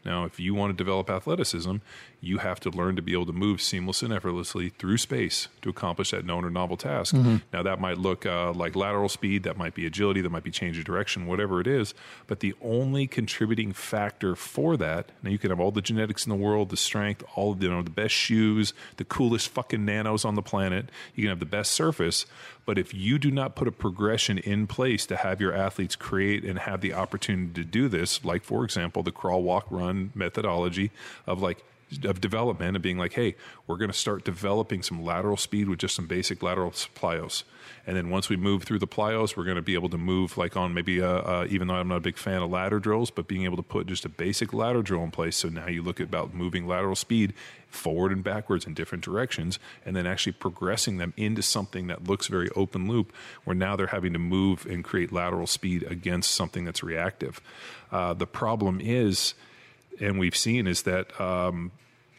Now, if you want to develop athleticism, you have to learn to be able to move seamless and effortlessly through space to accomplish that known or novel task. Mm-hmm. Now, that might look uh, like lateral speed, that might be agility, that might be change of direction, whatever it is. But the only contributing factor for that, now you can have all the genetics in the world, the strength, all of the, you know, the best shoes, the coolest fucking nanos on the planet. You can have the best surface, but if you do not put a progression in place to have your athletes create and have the opportunity to do this, like for example, the crawl, walk, run methodology of like of development and being like, hey, we're going to start developing some lateral speed with just some basic lateral plyos. And then once we move through the plyos, we're going to be able to move like on maybe, uh, uh, even though I'm not a big fan of ladder drills, but being able to put just a basic ladder drill in place. So now you look at about moving lateral speed forward and backwards in different directions, and then actually progressing them into something that looks very open loop, where now they're having to move and create lateral speed against something that's reactive. Uh, the problem is, and we've seen, is that. Um,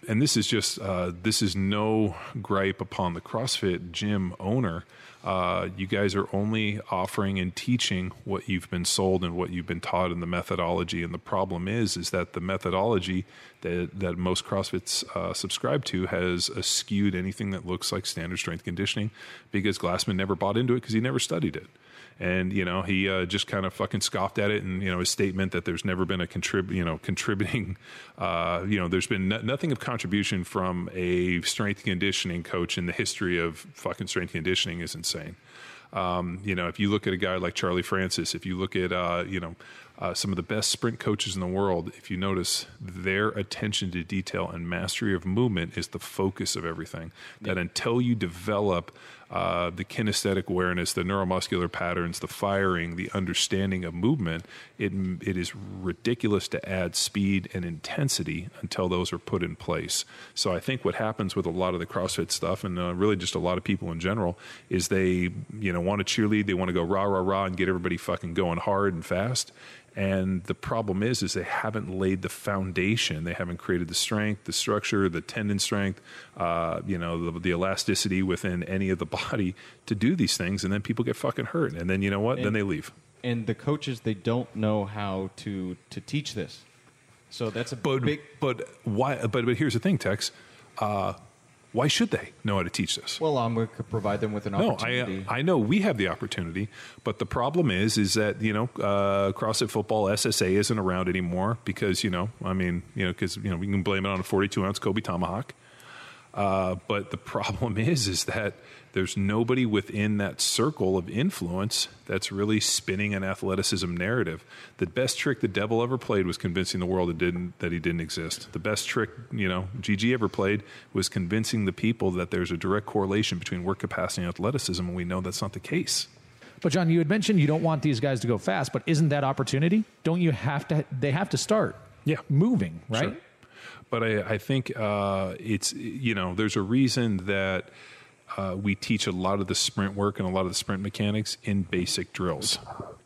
and this is just uh, this is no gripe upon the CrossFit gym owner. Uh, you guys are only offering and teaching what you've been sold and what you've been taught in the methodology. And the problem is, is that the methodology that that most CrossFits uh, subscribe to has skewed anything that looks like standard strength conditioning because Glassman never bought into it because he never studied it and you know he uh, just kind of fucking scoffed at it and you know his statement that there's never been a contrib you know contributing uh, you know there's been no- nothing of contribution from a strength conditioning coach in the history of fucking strength conditioning is insane um, you know if you look at a guy like Charlie Francis if you look at uh, you know uh, some of the best sprint coaches in the world, if you notice, their attention to detail and mastery of movement is the focus of everything. That until you develop uh, the kinesthetic awareness, the neuromuscular patterns, the firing, the understanding of movement, it, it is ridiculous to add speed and intensity until those are put in place. So I think what happens with a lot of the CrossFit stuff, and uh, really just a lot of people in general, is they you know want to cheerlead, they want to go rah rah rah and get everybody fucking going hard and fast. And the problem is, is they haven't laid the foundation. They haven't created the strength, the structure, the tendon strength, uh, you know, the, the, elasticity within any of the body to do these things. And then people get fucking hurt. And then you know what? And, then they leave. And the coaches, they don't know how to to teach this. So that's a but, big. But why? But but here's the thing, Tex. Uh, why should they know how to teach this? Well, I'm going to provide them with an opportunity. No, I, I know we have the opportunity, but the problem is, is that you know, uh, CrossFit Football SSA isn't around anymore because you know, I mean, you know, because you know, we can blame it on a 42 ounce Kobe tomahawk. Uh, but the problem is, is that there's nobody within that circle of influence that's really spinning an athleticism narrative. The best trick the devil ever played was convincing the world that didn't that he didn't exist. The best trick, you know, GG ever played was convincing the people that there's a direct correlation between work capacity and athleticism, and we know that's not the case. But John, you had mentioned you don't want these guys to go fast, but isn't that opportunity? Don't you have to? They have to start, Yeah. moving, right? Sure. But I, I think uh, it's you know there's a reason that uh, we teach a lot of the sprint work and a lot of the sprint mechanics in basic drills,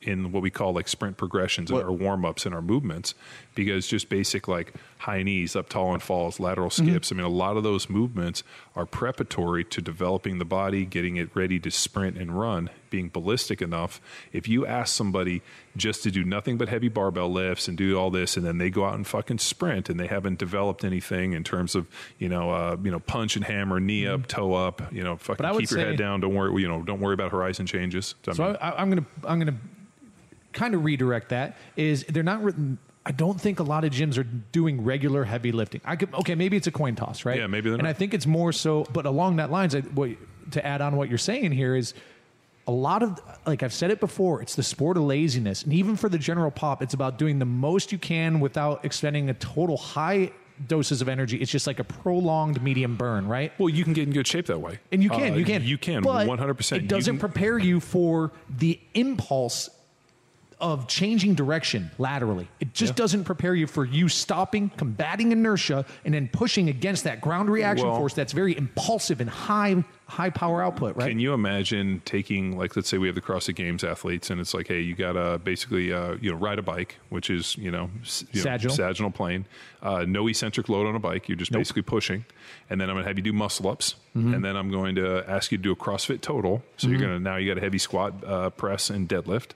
in what we call like sprint progressions and What- our warm ups and our movements, because just basic like high knees, up tall and falls, lateral Mm-hmm. skips. I mean, a lot of those movements are preparatory to developing the body, getting it ready to sprint and run, being ballistic enough. If you ask somebody just to do nothing but heavy barbell lifts and do all this, and then they go out and fucking sprint, and they haven't developed anything in terms of you know uh, you know punch and hammer, knee up, toe up, you know fucking Mm-hmm. Keep your say- head down. Don't worry, you know don't worry about horizon changes. So I, I'm gonna I'm gonna kind of redirect that. Is they're not written. I don't think a lot of gyms are doing regular heavy lifting. I could okay, maybe it's a coin toss, right? Yeah, maybe they're And not. I think it's more so. But along that lines, I, what, to add on what you're saying here is a lot of like I've said it before. It's the sport of laziness, and even for the general pop, it's about doing the most you can without expending a total high doses of energy. It's just like a prolonged medium burn, right? well, you can get in good shape that way, And you can, Uh, you can, you can, one hundred percent. It doesn't prepare you for the impulse of changing direction laterally. It just Yeah. doesn't prepare you for you stopping, combating inertia, and then pushing against that ground reaction Well- force that's very impulsive and high high power output. Right? Can you imagine taking like let's say we have the CrossFit Games athletes and it's like hey you gotta basically uh, you know ride a bike which is you know, you know, Sagittal. sagittal plane uh, no eccentric load on a bike you're just basically pushing and then I'm gonna have you do muscle ups Mm-hmm. and then I'm going to ask you to do a CrossFit total so you're gonna now you got a heavy squat uh, press and deadlift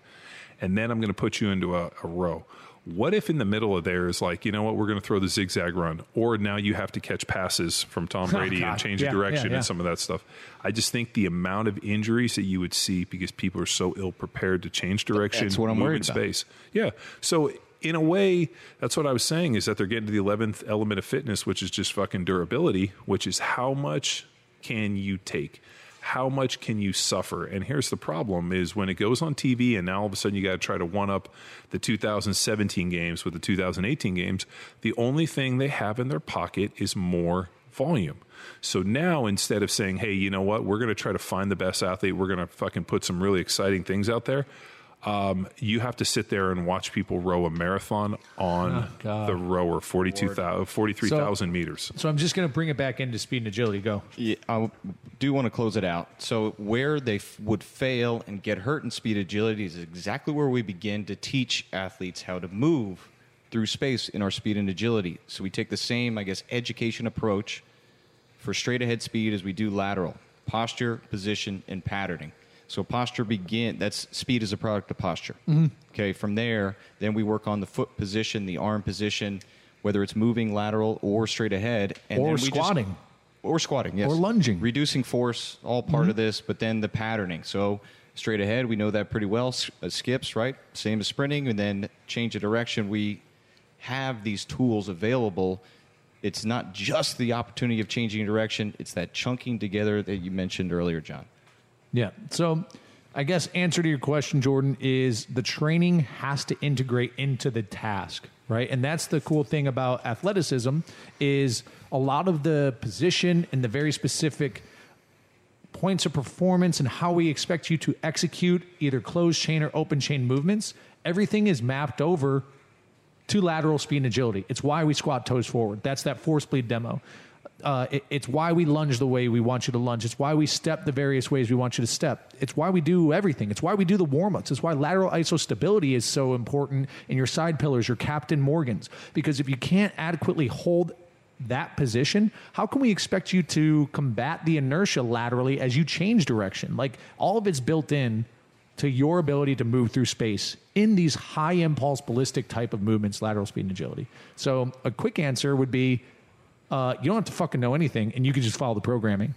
and then I'm gonna put you into a, a row. What if in the middle of there is like, you know what, we're going to throw the zigzag run, or now you have to catch passes from Tom oh, Brady God. and change Yeah, the direction yeah, yeah. and some of that stuff. I just think the amount of injuries that you would see because people are so ill prepared to change direction, That's what I'm worried in about. space. Yeah. So in a way, that's what I was saying is that they're getting to the eleventh element of fitness, which is just fucking durability, which is how much can you take? How much can you suffer? And here's the problem is when it goes on TV and now all of a sudden you got to try to one up the 2017 games with the 2018 games, the only thing they have in their pocket is more volume. So now instead of saying, hey, you know what, we're going to try to find the best athlete, we're going to fucking put some really exciting things out there. Um, you have to sit there and watch people row a marathon on God. the rower, 42,000 43,000 meters. so I'm just going to bring it back into speed and agility. Go. Yeah, I do want to close it out. So where they f- would fail and get hurt in speed agility is exactly where we begin to teach athletes how to move through space in our speed and agility. So we take the same, I guess, education approach for straight ahead speed as we do lateral posture, position, and patterning. So posture begin. That's speed is a product of posture. Okay. From there, then we work on the foot position, the arm position, whether it's moving lateral or straight ahead, and Or then we just- squatting. or squatting, yes, Or lunging. reducing force, all part of this. But then the patterning. So straight ahead, we know that pretty well. S- uh, skips, right? Same as sprinting, and then change of direction. We have these tools available. It's not just the opportunity of changing direction; it's that chunking together that you mentioned earlier, John. Yeah. So I guess answer to your question, Jordan, is the training has to integrate into the task, right? And that's the cool thing about athleticism is a lot of the position and the very specific points of performance and how we expect you to execute either closed chain or open chain movements, everything is mapped over to lateral speed and agility. It's why we squat toes forward. That's that force bleed demo. Uh, it- it's why we lunge the way we want you to lunge. It's why we step the various ways we want you to step. It's why we do everything. It's why we do the warm ups. It's why lateral iso stability is so important in your side pillars, your Captain Morgans. Because if you can't adequately hold that position, how can we expect you to combat the inertia laterally as you change direction? Like all of it's built in to your ability to move through space in these high impulse ballistic type of movements, lateral speed and agility. So a quick answer would be uh, you don't have to fucking know anything and you can just follow the programming,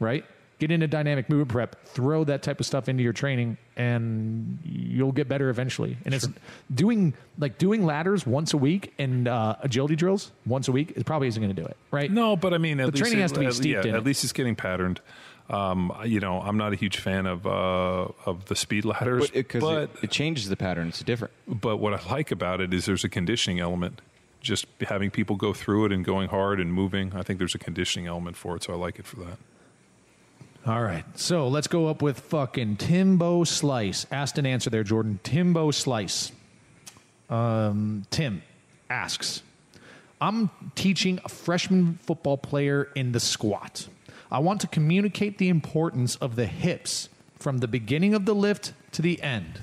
right? get into dynamic movement prep, throw that type of stuff into your training, and you'll get better eventually. And it's doing like doing ladders once a week and uh, agility drills once a week. It probably isn't going to do it, right? No, but I mean, at The least training it- has to be at- steeped yeah, in At it. least it's getting patterned. Um, you know, I'm not a huge fan of uh, of the speed ladders, But because but it, it changes the pattern, it's different. but what I like about it is there's a conditioning element. Just having people go through it and going hard and moving, I think there's a conditioning element for it, so I like it for that. All right. So let's go up with fucking Timbo Slice. Asked an answer there, Jordan. Timbo Slice. Um, Tim asks I'm teaching a freshman football player in the squat. I want to communicate the importance of the hips from the beginning of the lift to the end.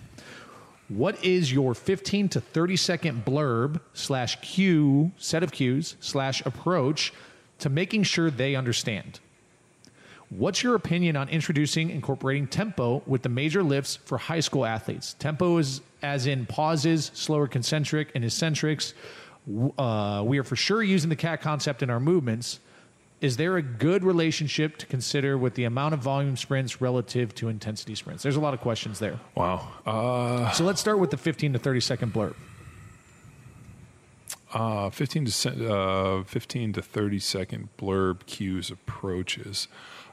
What is your 15 to 30 second blurb slash cue, set of cues slash approach to making sure they understand? What's your opinion on introducing incorporating tempo with the major lifts for high school athletes? Tempo is as in pauses, slower concentric and eccentrics. Uh, we are for sure using the cat concept in our movements. Is there a good relationship to consider with the amount of volume sprints relative to intensity sprints? There's a lot of questions there. Wow. Uh, So let's start with the 15 to 30 second blurb. uh, 15 to uh, 15 to 30 second blurb cues approaches.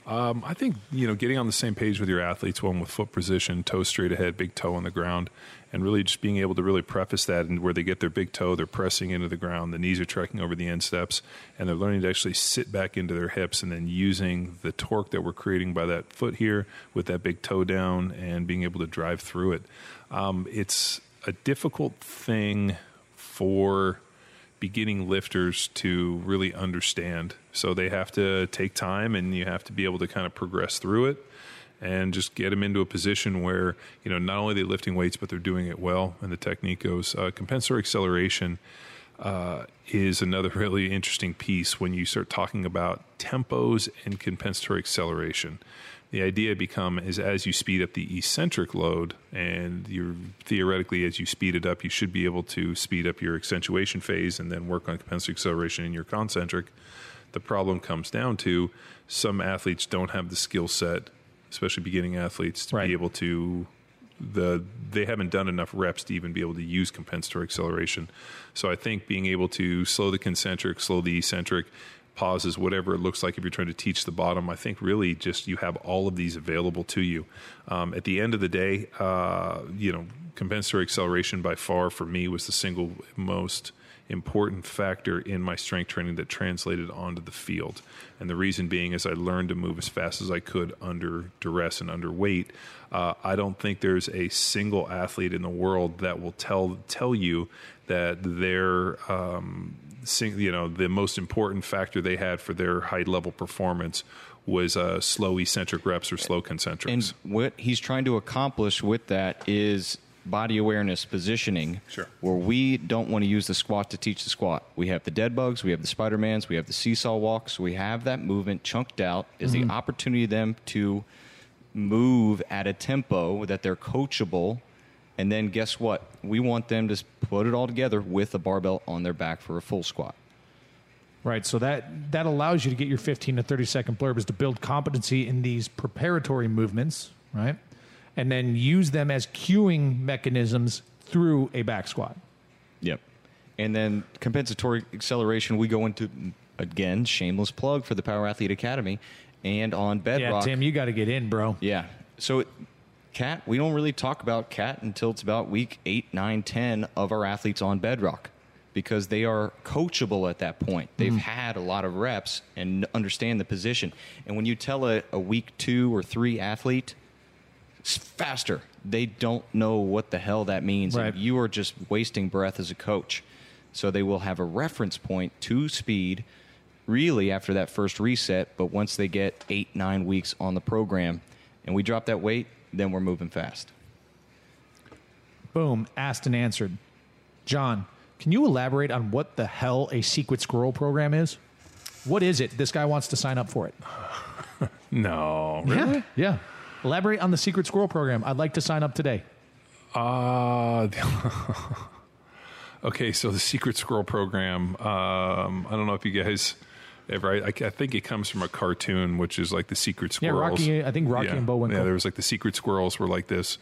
Um, I think you know getting on the same page with your athletes, one with foot position, toe straight ahead, big toe on the ground, and really just being able to really preface that and where they get their big toe, they're pressing into the ground, the knees are trekking over the insteps, and they're learning to actually sit back into their hips, and then using the torque that we're creating by that foot here with that big toe down, and being able to drive through it. Um, it's a difficult thing for beginning lifters to really understand. So they have to take time and you have to be able to kind of progress through it and just get them into a position where, you know, not only they're they lifting weights, but they're doing it well and the technique goes. Uh, compensatory acceleration uh, is another really interesting piece when you start talking about tempos and compensatory acceleration. The idea become is as you speed up the eccentric load, and you're theoretically as you speed it up, you should be able to speed up your accentuation phase and then work on compensatory acceleration in your concentric. The problem comes down to some athletes don't have the skill set, especially beginning athletes, to Right. be able to the they haven't done enough reps to even be able to use compensatory acceleration. So I think being able to slow the concentric, slow the eccentric, pauses, whatever it looks like if you're trying to teach the bottom, I think really just you have all of these available to you. Um, at the end of the day, uh, you know, compensatory acceleration by far for me was the single most important factor in my strength training that translated onto the field. And the reason being is I learned to move as fast as I could under duress and under weight. Uh, I don't think there's a single athlete in the world that will tell tell you that their um, sing, you know the most important factor they had for their high level performance was uh, slow eccentric reps or slow concentrics. And what he's trying to accomplish with that is body awareness positioning. Sure. Where we don't want to use the squat to teach the squat. We have the dead bugs, we have the Spider-Mans, we have the seesaw walks, we have that movement chunked out is the mm-hmm. opportunity them to move at a tempo that they're coachable. And then guess what? We want them to put it all together with a barbell on their back for a full squat. Right. So that that allows you to get your 15 to 30 second blurb is to build competency in these preparatory movements, right? And then use them as cueing mechanisms through a back squat. Yep. And then compensatory acceleration, we go into again shameless plug for the Power Athlete Academy, and on Bedrock. Yeah, Tim, you got to get in, bro. Yeah. So, it, cat, we don't really talk about cat until it's about week eight, nine, ten of our athletes on Bedrock because they are coachable at that point. Mm-hmm. They've had a lot of reps and understand the position. And when you tell a, a week two or three athlete, faster. They don't know what the hell that means. Right. And you are just wasting breath as a coach. So they will have a reference point to speed really after that first reset. But once they get eight, nine weeks on the program and we drop that weight, then we're moving fast. Boom, asked and answered. John, can you elaborate on what the hell a secret squirrel program is? What is it? This guy wants to sign up for it. no, really? Yeah. Yeah. Elaborate on the secret squirrel program. I'd like to sign up today. Uh, okay, so the Secret Squirrel program. Um, I don't know if you guys ever. I, I think it comes from a cartoon, which is like the Secret Squirrels. Yeah, Rocky- I think Rocky yeah. and Bullwinkle. Yeah, there was like the Secret Squirrels were like this,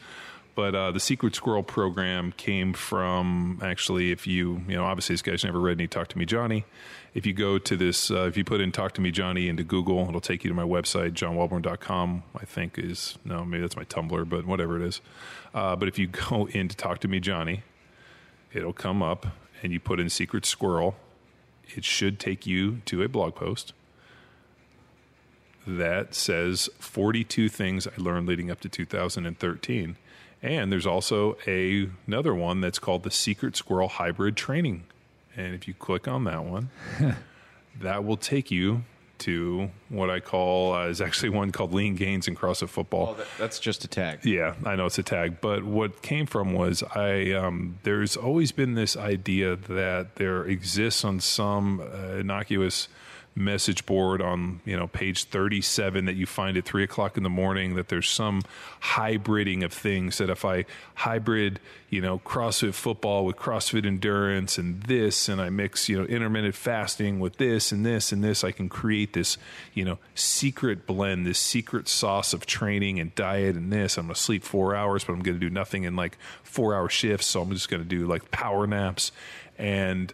but uh, the Secret Squirrel program came from actually, if you you know, obviously this guy's never read any Talk to Me Johnny. If you go to this, uh, if you put in Talk to Me Johnny into Google, it'll take you to my website, johnwelbourn.com. I think is no, maybe that's my Tumblr, but whatever it is. Uh, but if you go into Talk to Me Johnny, it'll come up, and you put in Secret Squirrel. It should take you to a blog post that says 42 things I learned leading up to 2013. And there's also a, another one that's called the Secret Squirrel Hybrid Training. And if you click on that one, that will take you to what I call uh, is actually one called Lean Gains in CrossFit Football. Oh, that, that's just a tag. Yeah, I know it's a tag, but what came from was I. Um, there's always been this idea that there exists on some uh, innocuous message board on you know page 37 that you find at three o'clock in the morning that there's some hybriding of things that if I hybrid you know CrossFit football with CrossFit endurance and this and I mix you know intermittent fasting with this and this and this I can create this you know secret blend this secret sauce of training and diet and this. I'm going to sleep 4 hours but I'm going to do nothing in like 4 hour shifts so I'm just going to do like power naps. And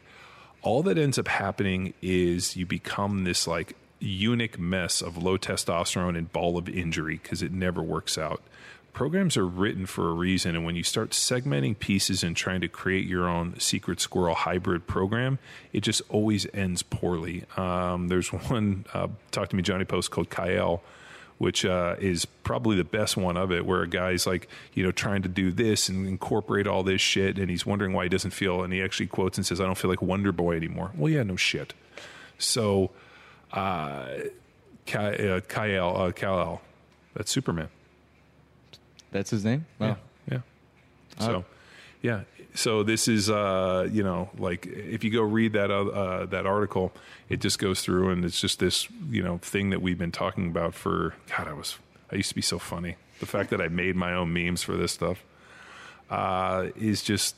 all that ends up happening is you become this like eunuch mess of low testosterone and ball of injury because it never works out. Programs are written for a reason, and when you start segmenting pieces and trying to create your own secret squirrel hybrid program, it just always ends poorly. Um, there's one uh, talk to me Johnny post called Kyle which uh, is probably the best one of it, where a guy's like, you know, trying to do this and incorporate all this shit, and he's wondering why he doesn't feel, and he actually quotes and says, "I don't feel like Wonder Boy anymore." Well, yeah, no shit. So, uh, Ky- uh, Kyle, uh, that's Superman. That's his name. Yeah, Wow. yeah. So, yeah. So this is, uh, you know, like if you go read that uh, uh, that article, it just goes through and it's just this, you know, thing that we've been talking about for. God, I was I used to be so funny. The fact that I made my own memes for this stuff uh, is just.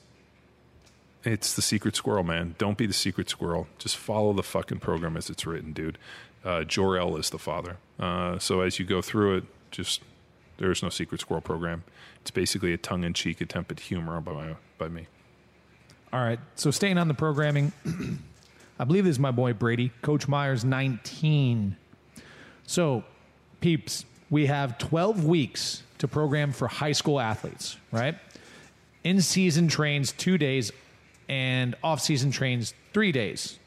It's the secret squirrel, man. Don't be the secret squirrel. Just follow the fucking program as it's written, dude. Uh, Jor-El is the father. Uh, so as you go through it, just there is no secret squirrel program. It's basically a tongue-in-cheek attempt at humor by my, by me. All right. So staying on the programming, I believe this is my boy Brady, Coach Myers 19. So, peeps, we have 12 weeks to program for high school athletes, right? In season trains two days and off season trains three days.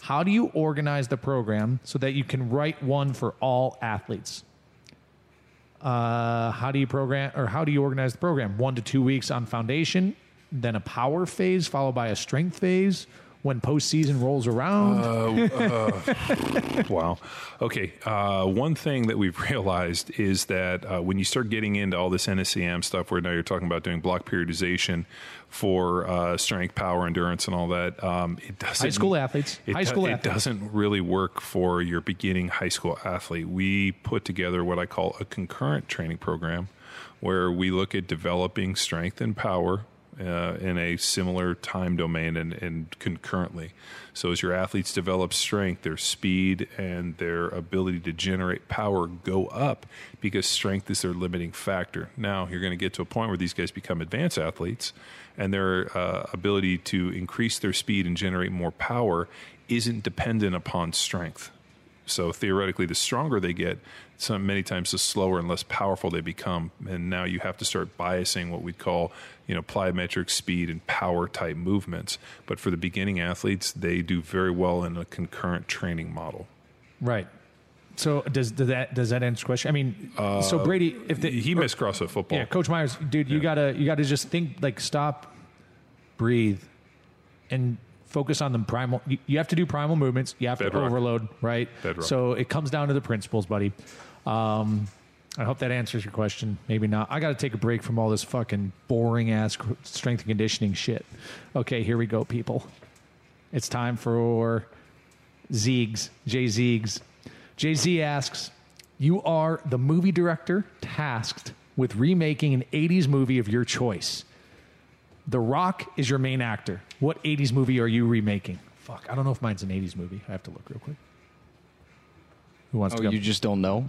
How do you organize the program so that you can write one for all athletes? Uh, how do you program or how do you organize the program? One to two weeks on foundation, then a power phase followed by a strength phase. When postseason rolls around, Wow. Okay. Uh, one thing that we've realized is that uh, when you start getting into all this NSCM stuff, where now you're talking about doing block periodization for uh, strength, power, endurance, and all that, um, it doesn't. high school athletes, It, high do- school it athletes. doesn't really work for your beginning high school athlete. We put together what I call a concurrent training program where we look at developing strength and power uh, in a similar time domain and, and concurrently. So, as your athletes develop strength, their speed and their ability to generate power go up because strength is their limiting factor. Now, you're going to get to a point where these guys become advanced athletes and their uh, ability to increase their speed and generate more power isn't dependent upon strength. So theoretically, the stronger they get, some many times the slower and less powerful they become, and now you have to start biasing what we'd call, you know, plyometric speed and power type movements. But for the beginning athletes, they do very well in a concurrent training model. right. So does, does that does that answer the question? I mean, so uh, Brady, if the, he missed CrossFit football. yeah, Coach Myers, dude, you gotta you gotta just think like stop, breathe, and focus on the primal. You, have to do primal movements. You have to overload, right? Bedrock. So it comes down to the principles, buddy. Um, I hope that answers your question. Maybe not. I got to take a break from all this fucking boring ass strength and conditioning shit. Okay, here we go, people. It's time for Zeegs, Jay Zeegs. Jay Z asks, You are the movie director tasked with remaking an 80s movie of your choice. The Rock is your main actor. What 80s movie are you remaking? Fuck, I don't know if mine's an 80s movie. I have to look real quick. Who wants Oh, to go? you just don't know?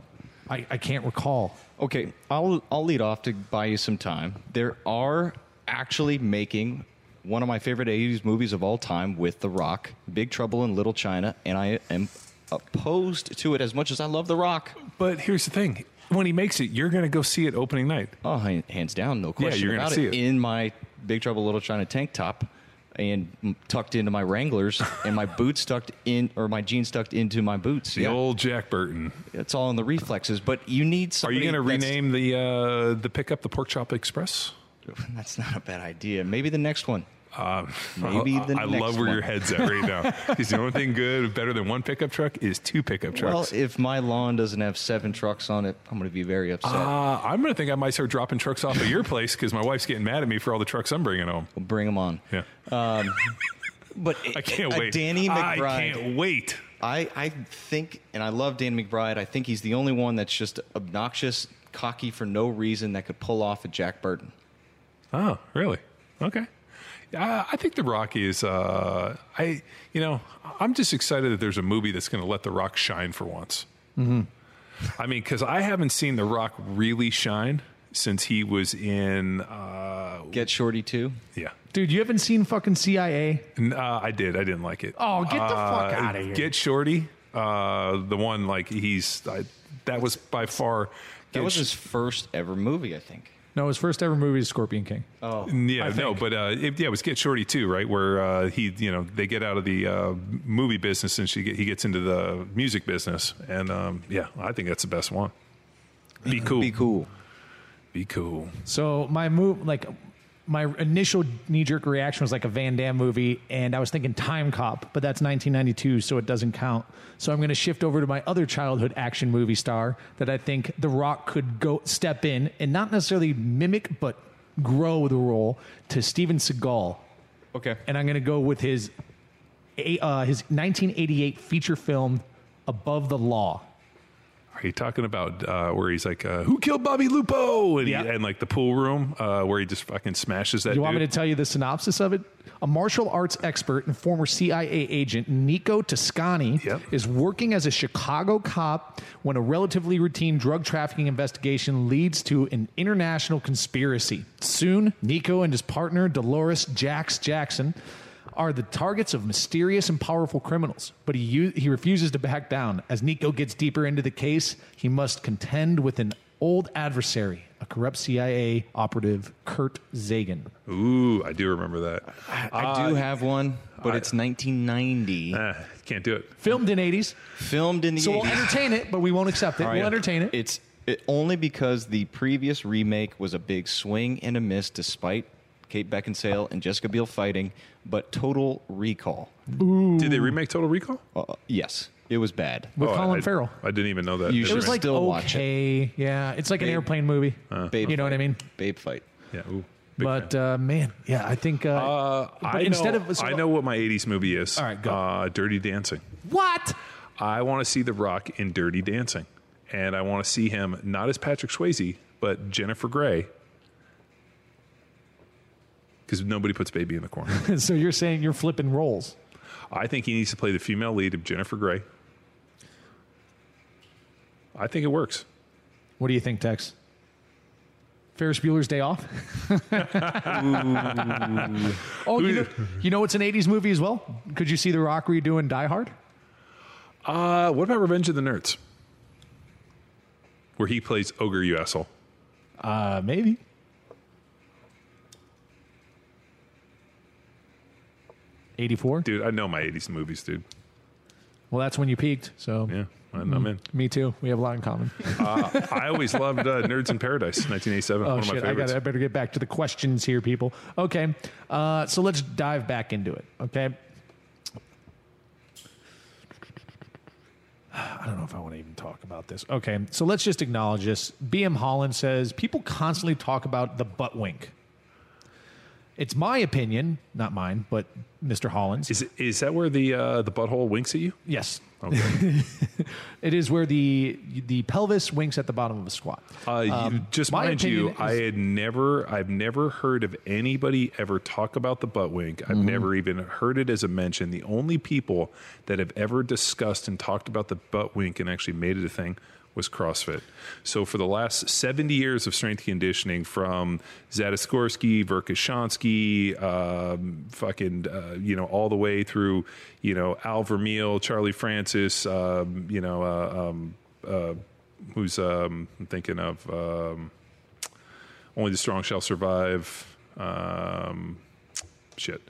I, I can't recall. Okay, I'll I'll lead off to buy you some time. There are actually making one of my favorite 80s movies of all time with The Rock, Big Trouble in Little China, and I am opposed to it as much as I love The Rock. But here's the thing: when he makes it, you're going to go see it opening night. Oh, hands down, no question yeah, you're gonna about see it. it. In my Big Trouble Little China tank top and tucked into my Wranglers and my boots tucked in or my jeans tucked into my boots. The Yeah. old Jack Burton. it's all in the reflexes, but you need Are you going to rename the uh, the pickup the Pork Chop Express? That's not a bad idea. Maybe the next one. Um, Maybe the I love where one. your head's at right now. Because the only thing good, better than one pickup truck, is two pickup trucks. Well, if my lawn doesn't have seven trucks on it, I'm going to be very upset. uh, I'm going to think I might start dropping trucks off at your place because my wife's getting mad at me for all the trucks I'm bringing home. we'll bring them on. Yeah, But I can't wait. Danny McBride. I can't wait. I, I think, and I love Dan McBride. I think he's the only one that's just obnoxious, cocky for no reason that could pull off a Jack Burton. Oh, really? Okay. Uh, I think The Rock is. Uh, I, you know, I'm just excited that there's a movie that's going to let The Rock shine for once. Mm-hmm. I mean, because I haven't seen The Rock really shine since he was in. Uh, Get Shorty too. yeah, Dude, you haven't seen fucking CIA? N- uh, I did. I didn't like it. Oh, get the fuck out of here. Get Shorty. Uh, the one like he's. I, that was by far. That was Sh- his first ever movie, I think. No, his first ever movie is Scorpion King. Oh, Yeah, I no, but uh, it, yeah, it was Get Shorty too, right? Where uh, he, you know, they get out of the uh, movie business and she get, he gets into the music business, and um, yeah, I think that's the best one. Be cool, be cool. be cool. So my move, like my initial knee jerk reaction was like a Van Damme movie, and I was thinking Time Cop, but that's 1992, so it doesn't count. So I'm going to shift over to my other childhood action movie star that I think The Rock could go step in and not necessarily mimic, but grow the role to Steven Seagal. Okay. And I'm going to go with his uh, his 1988 feature film Above the Law. Are you talking about uh, where he's like, uh, "Who killed Bobby Lupo?" and, he- Yeah. and like the pool room uh, where he just fucking smashes that. Do you want me to dude? tell you the synopsis of it? A martial arts expert and former CIA agent, Nico Toscani, Yep. is working as a Chicago cop when a relatively routine drug trafficking investigation leads to an international conspiracy. Soon, Nico and his partner, Dolores Jax Jackson, are the targets of mysterious and powerful criminals, but he u- he refuses to back down. As Nico gets deeper into the case, he must contend with an old adversary, a corrupt CIA operative, Kurt Zagon. Ooh, I do remember that. I do have one, but it's 1990. Ah, can't do it. Filmed in 80s, filmed in the so we'll 80s. entertain it, but we won't accept it. All right. We'll entertain it. It's it, only because the previous remake was a big swing and a miss despite Kate Beckinsale and Jessica Biel fighting, but Total Recall. Did they remake Total Recall? Uh, yes, it was bad. with Oh, Colin I, Farrell. I didn't even know that. You It should was like still watch it. okay, yeah. It's like an Babe. airplane movie. Babe you know what I mean? Babe fight. yeah. Ooh, big But uh, man, yeah, I think. Uh, Uh, but I instead know, of I know what my '80s movie is. All right, go. Uh, Dirty Dancing. what? I want to see The Rock in Dirty Dancing, and I want to see him not as Patrick Swayze, but Jennifer Grey, because nobody puts baby in the corner. so you're saying you're flipping roles? I think he needs to play the female lead of Jennifer Grey. I think it works. What do you think, Tex? Ferris Bueller's Day Off. oh, you know, you know it's an '80s movie as well. Could you see The Rock redoing Die Hard? Uh, what about Revenge of the Nerds, where he plays Ogre, you asshole? Uh, maybe. Eighty-four. Dude, I know my '80s movies, dude. Well, that's when you peaked. So Yeah, I'm, I'm in. me too. We have a lot in common. Uh, I always loved uh, Nerds in Paradise, 1987. Oh one of my shit! I favorites. got. I better get back to the questions here, people. Okay, uh, so let's dive back into it. Okay. I don't know if I want to even talk about this. Okay, so let's just acknowledge this. BM Holland says people constantly talk about the butt wink. It's my opinion, not mine, but Mr. Holland's. Is it, is that where the uh, the butthole winks at you? yes, Okay. it is where the the pelvis winks at the bottom of a squat. Uh, Um, just mind you, opinion I had never I've never heard of anybody ever talk about the butt wink. I've Mm-hmm. never even heard it as a mention. The only people that have ever discussed and talked about the butt wink and actually made it a thing was CrossFit. So for the last 70 years of strength conditioning, from Zatsiorsky, Verkhoshansky, um, fucking, uh, you know, all the way through, you know, Al Vermeil, Charlie Francis, um, you know, uh, um, uh, who's um, I'm thinking of um, only the strong shall survive. Um, shit.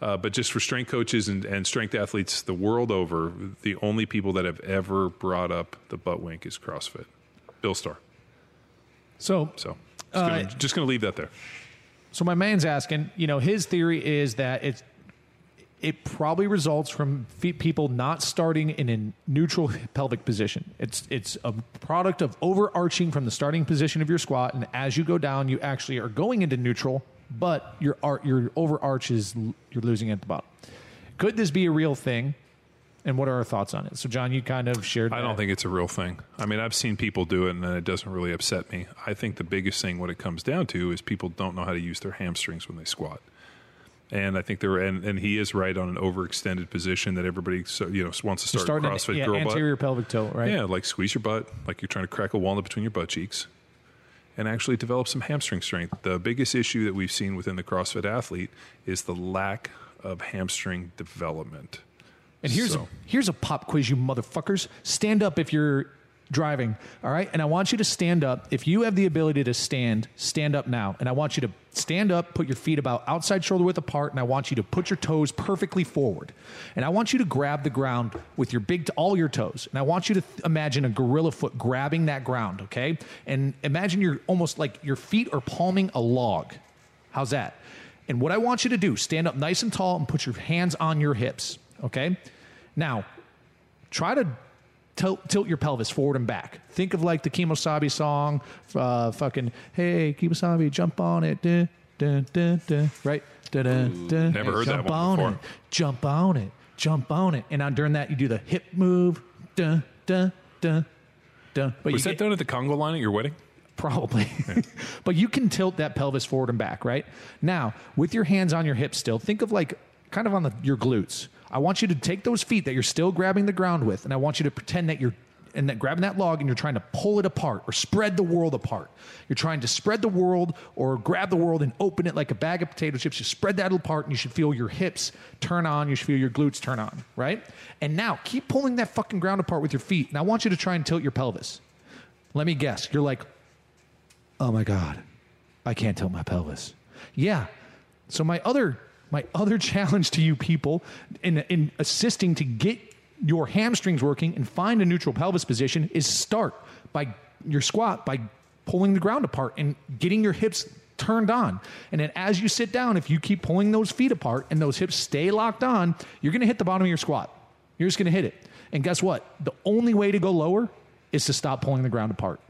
Uh, but just for strength coaches and, and strength athletes the world over, the only people that have ever brought up the butt wink is CrossFit. Bill Starr. So, So just Uh, gonna, gonna leave that there. so my man's asking. You know, his theory is that it's it probably results from people not starting in a neutral pelvic position. It's it's a product of overarching from the starting position of your squat, and as you go down, you actually are going into neutral, but your art your overarch is l- you're losing at the bottom. Could this be a real thing? And what are our thoughts on it? So, John, you kind of shared. I don't think it's a real thing. I mean, I've seen people do it, and it doesn't really upset me. I think the biggest thing, what it comes down to, is people don't know how to use their hamstrings when they squat. And I think they're, and, and he is right on an overextended position that everybody, so, you know, wants to start CrossFit at, yeah, girl butt. anterior pelvic tilt, right? Yeah, like squeeze your butt, like you're trying to crack a walnut between your butt cheeks, and actually develop some hamstring strength. The biggest issue that we've seen within the CrossFit athlete is the lack of hamstring development. And here's So- a, here's a pop quiz, you motherfuckers. Stand up if you're driving, all right? And I want you to stand up. If you have the ability to stand, stand up now. And I want you to stand up, put your feet about outside shoulder width apart, and I want you to put your toes perfectly forward. And I want you to grab the ground with your big, all your toes. And I want you to th- imagine a gorilla foot grabbing that ground, okay? And imagine you're almost like your feet are palming a log. How's that? And what I want you to do, stand up nice and tall and put your hands on your hips, okay? Now, try to tilt, tilt your pelvis forward and back. Think of like the Kemosabe song, uh, fucking, hey, Kemosabe, jump on it, duh, duh, duh, right? Duh, duh, duh. Never heard that jump one on before. it, jump on it, jump on it. And on, during that, you do the hip move, duh, duh, duh, duh. But Was you that get- done at the Congo line at your wedding? Probably. but you can tilt that pelvis forward and back, right? Now, with your hands on your hips still, think of like kind of on the, your glutes. I want you to take those feet that you're still grabbing the ground with, and I want you to pretend that you're and that grabbing that log and you're trying to pull it apart or spread the world apart. You're trying to spread the world or grab the world and open it like a bag of potato chips. You spread that apart and you should feel your hips turn on. You should feel your glutes turn on, right? And now keep pulling that fucking ground apart with your feet. And I want you to try and tilt your pelvis. Let me guess. You're like, oh my god i can't tilt my pelvis yeah so my other my other challenge to you people in in assisting to get your hamstrings working and find a neutral pelvis position is start by your squat by pulling the ground apart and getting your hips turned on. And then as you sit down if you keep pulling those feet apart and those hips stay locked on you're going to hit the bottom of your squat. You're just going to hit it. And guess what? The only way to go lower is to stop pulling the ground apart.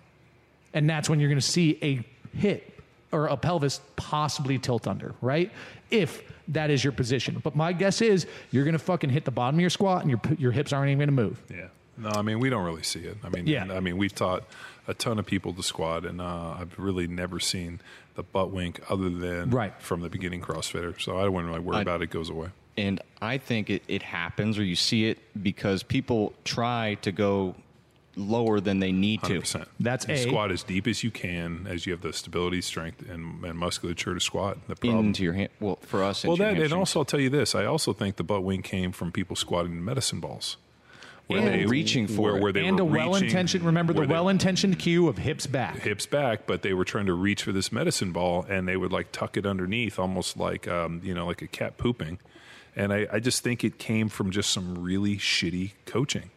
And that's when you're going to see a hip or a pelvis possibly tilt under, right? If that is your position. But my guess is you're going to fucking hit the bottom of your squat and your your hips aren't even going to move. Yeah. No, I mean we don't really see it. I mean, Yeah. I mean we've taught a ton of people to squat, and uh, I've really never seen the butt wink other than Right. from the beginning CrossFitter. So I wouldn't really worry I- about it. it. Goes away. And I think it, it happens or you see it because people try to go lower than they need Hundred to. percent. That's you A. squat as deep as you can, as you have the stability, strength, and, and musculature to squat. The problem. Into your hand. Well, for us, well, that and also I'll tell you this. I also think the butt wink came from people squatting in medicine balls, where And reaching for where, where they and were a well-intentioned remember the they- well-intentioned cue of hips back. hips back, but they were trying to reach for this medicine ball, and they would like tuck it underneath, almost like um, you know, like a cat pooping. And I, I just think it came from just some really shitty coaching.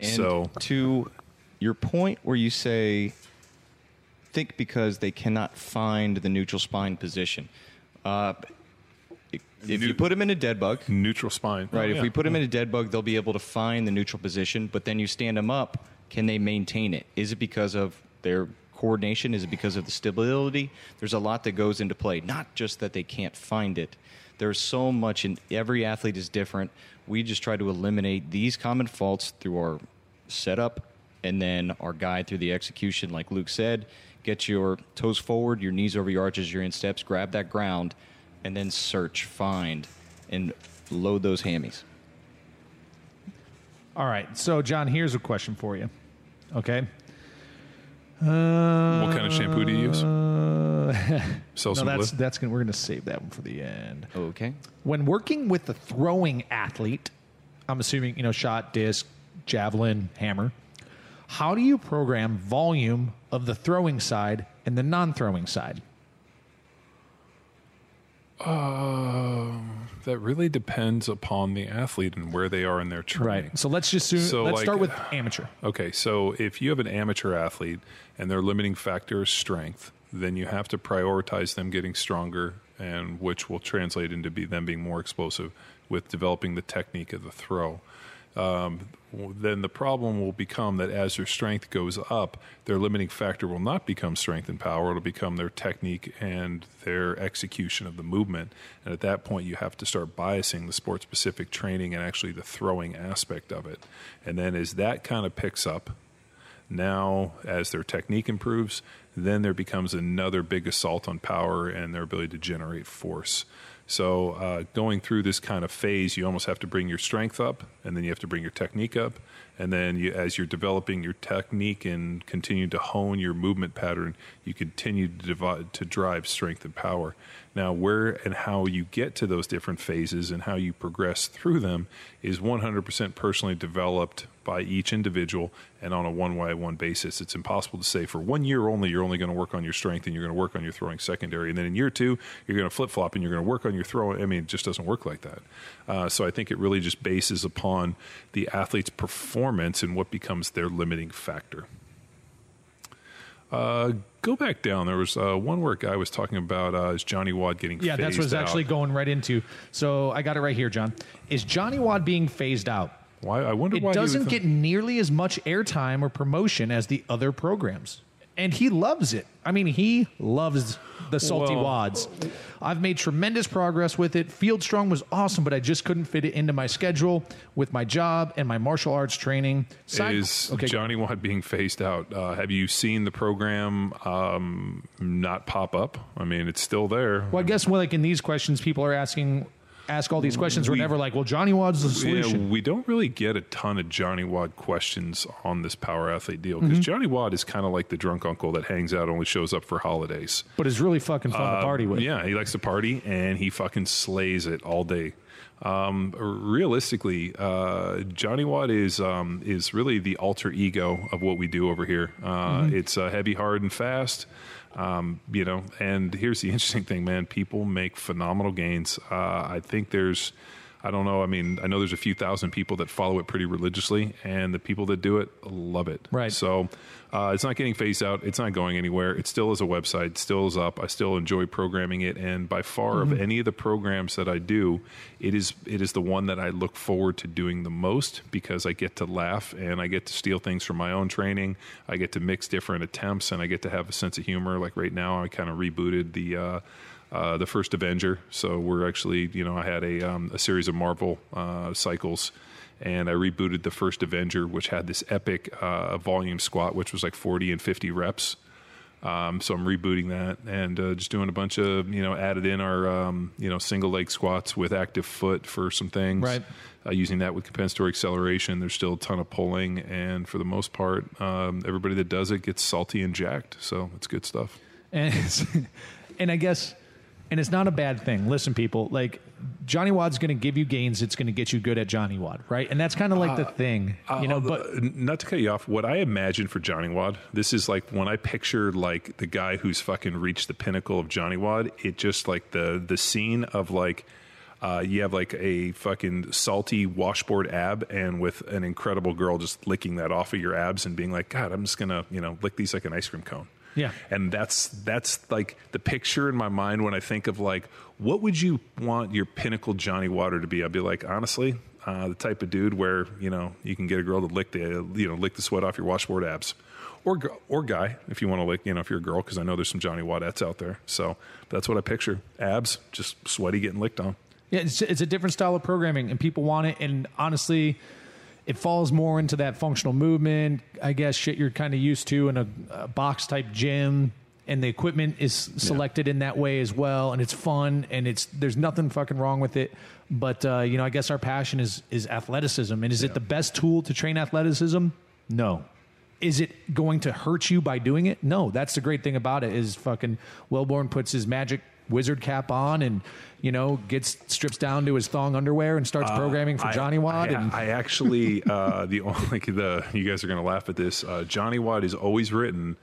And so to your point where you say, think because they cannot find the neutral spine position. Uh, if you put them in a dead bug, neutral spine, right? Oh, If yeah. we put them in a dead bug, they'll be able to find the neutral position. But then you stand them up, can they maintain it? Is it because of their coordination? Is it because of the stability? There's a lot that goes into play, not just that they can't find it. There's so much, and every athlete is different. We just try to eliminate these common faults through our setup and then our guide through the execution, like Luke said. Get your toes forward, your knees over your arches, your insteps, grab that ground, and then search, find, and load those hammies. All right. So, John, here's a question for you. Okay. Uh, What kind of shampoo do you use? Sell no, some that's Blue? that's gonna we're gonna save that one for the end. Okay. When working with the throwing athlete, I'm assuming you know shot, disc, javelin, hammer. How do you program volume of the throwing side and the non-throwing side? Um, that really depends upon the athlete and where they are in their training. Right. So let's just assume, So, let's like- start with amateur. Okay, so if you have an amateur athlete and their limiting factor is strength, then you have to prioritize them getting stronger, and which will translate into be them being more explosive with developing the technique of the throw. Um, then the problem will become that as their strength goes up, their limiting factor will not become strength and power. It'll become their technique and their execution of the movement. And at that point, you have to start biasing the sport specific training and actually the throwing aspect of it. And then as that kind of picks up, now as their technique improves, then there becomes another big assault on power and their ability to generate force. So, uh, going through this kind of phase, you almost have to bring your strength up, and then you have to bring your technique up, and then you, as you're developing your technique and continue to hone your movement pattern, you continue to, divide, to drive strength and power. Now, where and how you get to those different phases and how you progress through them is 100% personally developed by each individual and on a one by one basis. It's impossible to say for one year only, you're only going to work on your strength and you're going to work on your throwing secondary. And then in year two, you're going to flip flop and you're going to work on your throwing. I mean, it just doesn't work like that. Uh, so I think it really just bases upon the athlete's performance and what becomes their limiting factor. Uh, go back down. There was uh, one where a guy was talking about uh, is Johnny WOD getting Yeah, that's phased what it's actually going right into. So I got it right here, John. Is Johnny WOD being phased out? Why? I wonder It why he doesn't get nearly as much airtime or promotion as the other programs. And he loves it. I mean, he loves the salty Well- WODs. I've made tremendous progress with it. Field Strong was awesome, but I just couldn't fit it into my schedule with my job and my martial arts training. Side- is okay, Johnny WOD being phased out. Uh, have you seen the program um, not pop up? I mean, it's still there. Well, I guess well, like in these questions, people are asking, ask all these questions. We're never like, well, Johnny WOD's the solution. Yeah, we don't really get a ton of Johnny WOD questions on this power athlete deal Mm-hmm. because Johnny WOD is kind of like the drunk uncle that hangs out, only shows up for holidays. but it's really fucking fun to party with. Uh, Yeah, he likes to party and he fucking slays it all day. Um, realistically, uh, Johnny WOD is um, is really the alter ego of what we do over here. Uh, It's uh, heavy, hard, and fast. Um, you know, and here's the interesting thing, man. People make phenomenal gains. Uh, I think there's, I don't know. I mean, I know there's a few thousand people that follow it pretty religiously, and the people that do it love it. Right. So uh, it's not getting phased out. It's not going anywhere. It still is a website. Still is up. I still enjoy programming it, and by far of any of the programs that I do, it is it is the one that I look forward to doing the most because I get to laugh and I get to steal things from my own training. I get to mix different attempts, and I get to have a sense of humor. Like right now, I kind of rebooted the. Uh, uh, the first Avenger. So we're actually, you know, I had a um, a series of Marvel uh, cycles, and I rebooted the first Avenger, which had this epic uh, volume squat, which was like forty and fifty reps. Um, so I'm rebooting that and uh, just doing a bunch of, you know, added in our, um, you know, single leg squats with active foot for some things. Right. Uh, using that with compensatory acceleration. There's still a ton of pulling, and for the most part, um, everybody that does it gets salty and jacked. So it's good stuff. and and I guess, and it's not a bad thing. Listen, people, like Johnny WOD's going to give you gains. It's going to get you good at Johnny WOD, right? And that's kind of like the thing, you know. Uh, But uh, not to cut you off, what I imagine for Johnny WOD, this is like when I picture like the guy who's fucking reached the pinnacle of Johnny WOD. It just like the the scene of like. Uh, you have like a fucking salty washboard ab, and with an incredible girl just licking that off of your abs and being like, "God, I'm just gonna, you know, lick these like an ice cream cone." Yeah. and that's that's like the picture in my mind when I think of like, what would you want your pinnacle Johnny Water to be? I'd be like, honestly, uh, the type of dude where you know you can get a girl to lick the you know lick the sweat off your washboard abs, or or guy if you want to like you know if you're a girl because I know there's some Johnny WODettes out there. So that's what I picture: abs, just sweaty, getting licked on. Yeah, it's, it's a different style of programming, and people want it. And honestly, it falls more into that functional movement, I guess, shit you're kind of used to in a, a box type gym. And the equipment is selected in that way as well, and it's fun, and it's there's nothing fucking wrong with it. But uh, you know, I guess our passion is is athleticism, and is it the best tool to train athleticism? No. Is it going to hurt you by doing it? No. That's the great thing about it is fucking Welbourn puts his magic wizard cap on and you know gets strips down to his thong underwear and starts programming for Uh, I- Johnny WOD. I, and I actually uh, the only like the you guys are gonna laugh at this. Uh, Johnny WOD is always written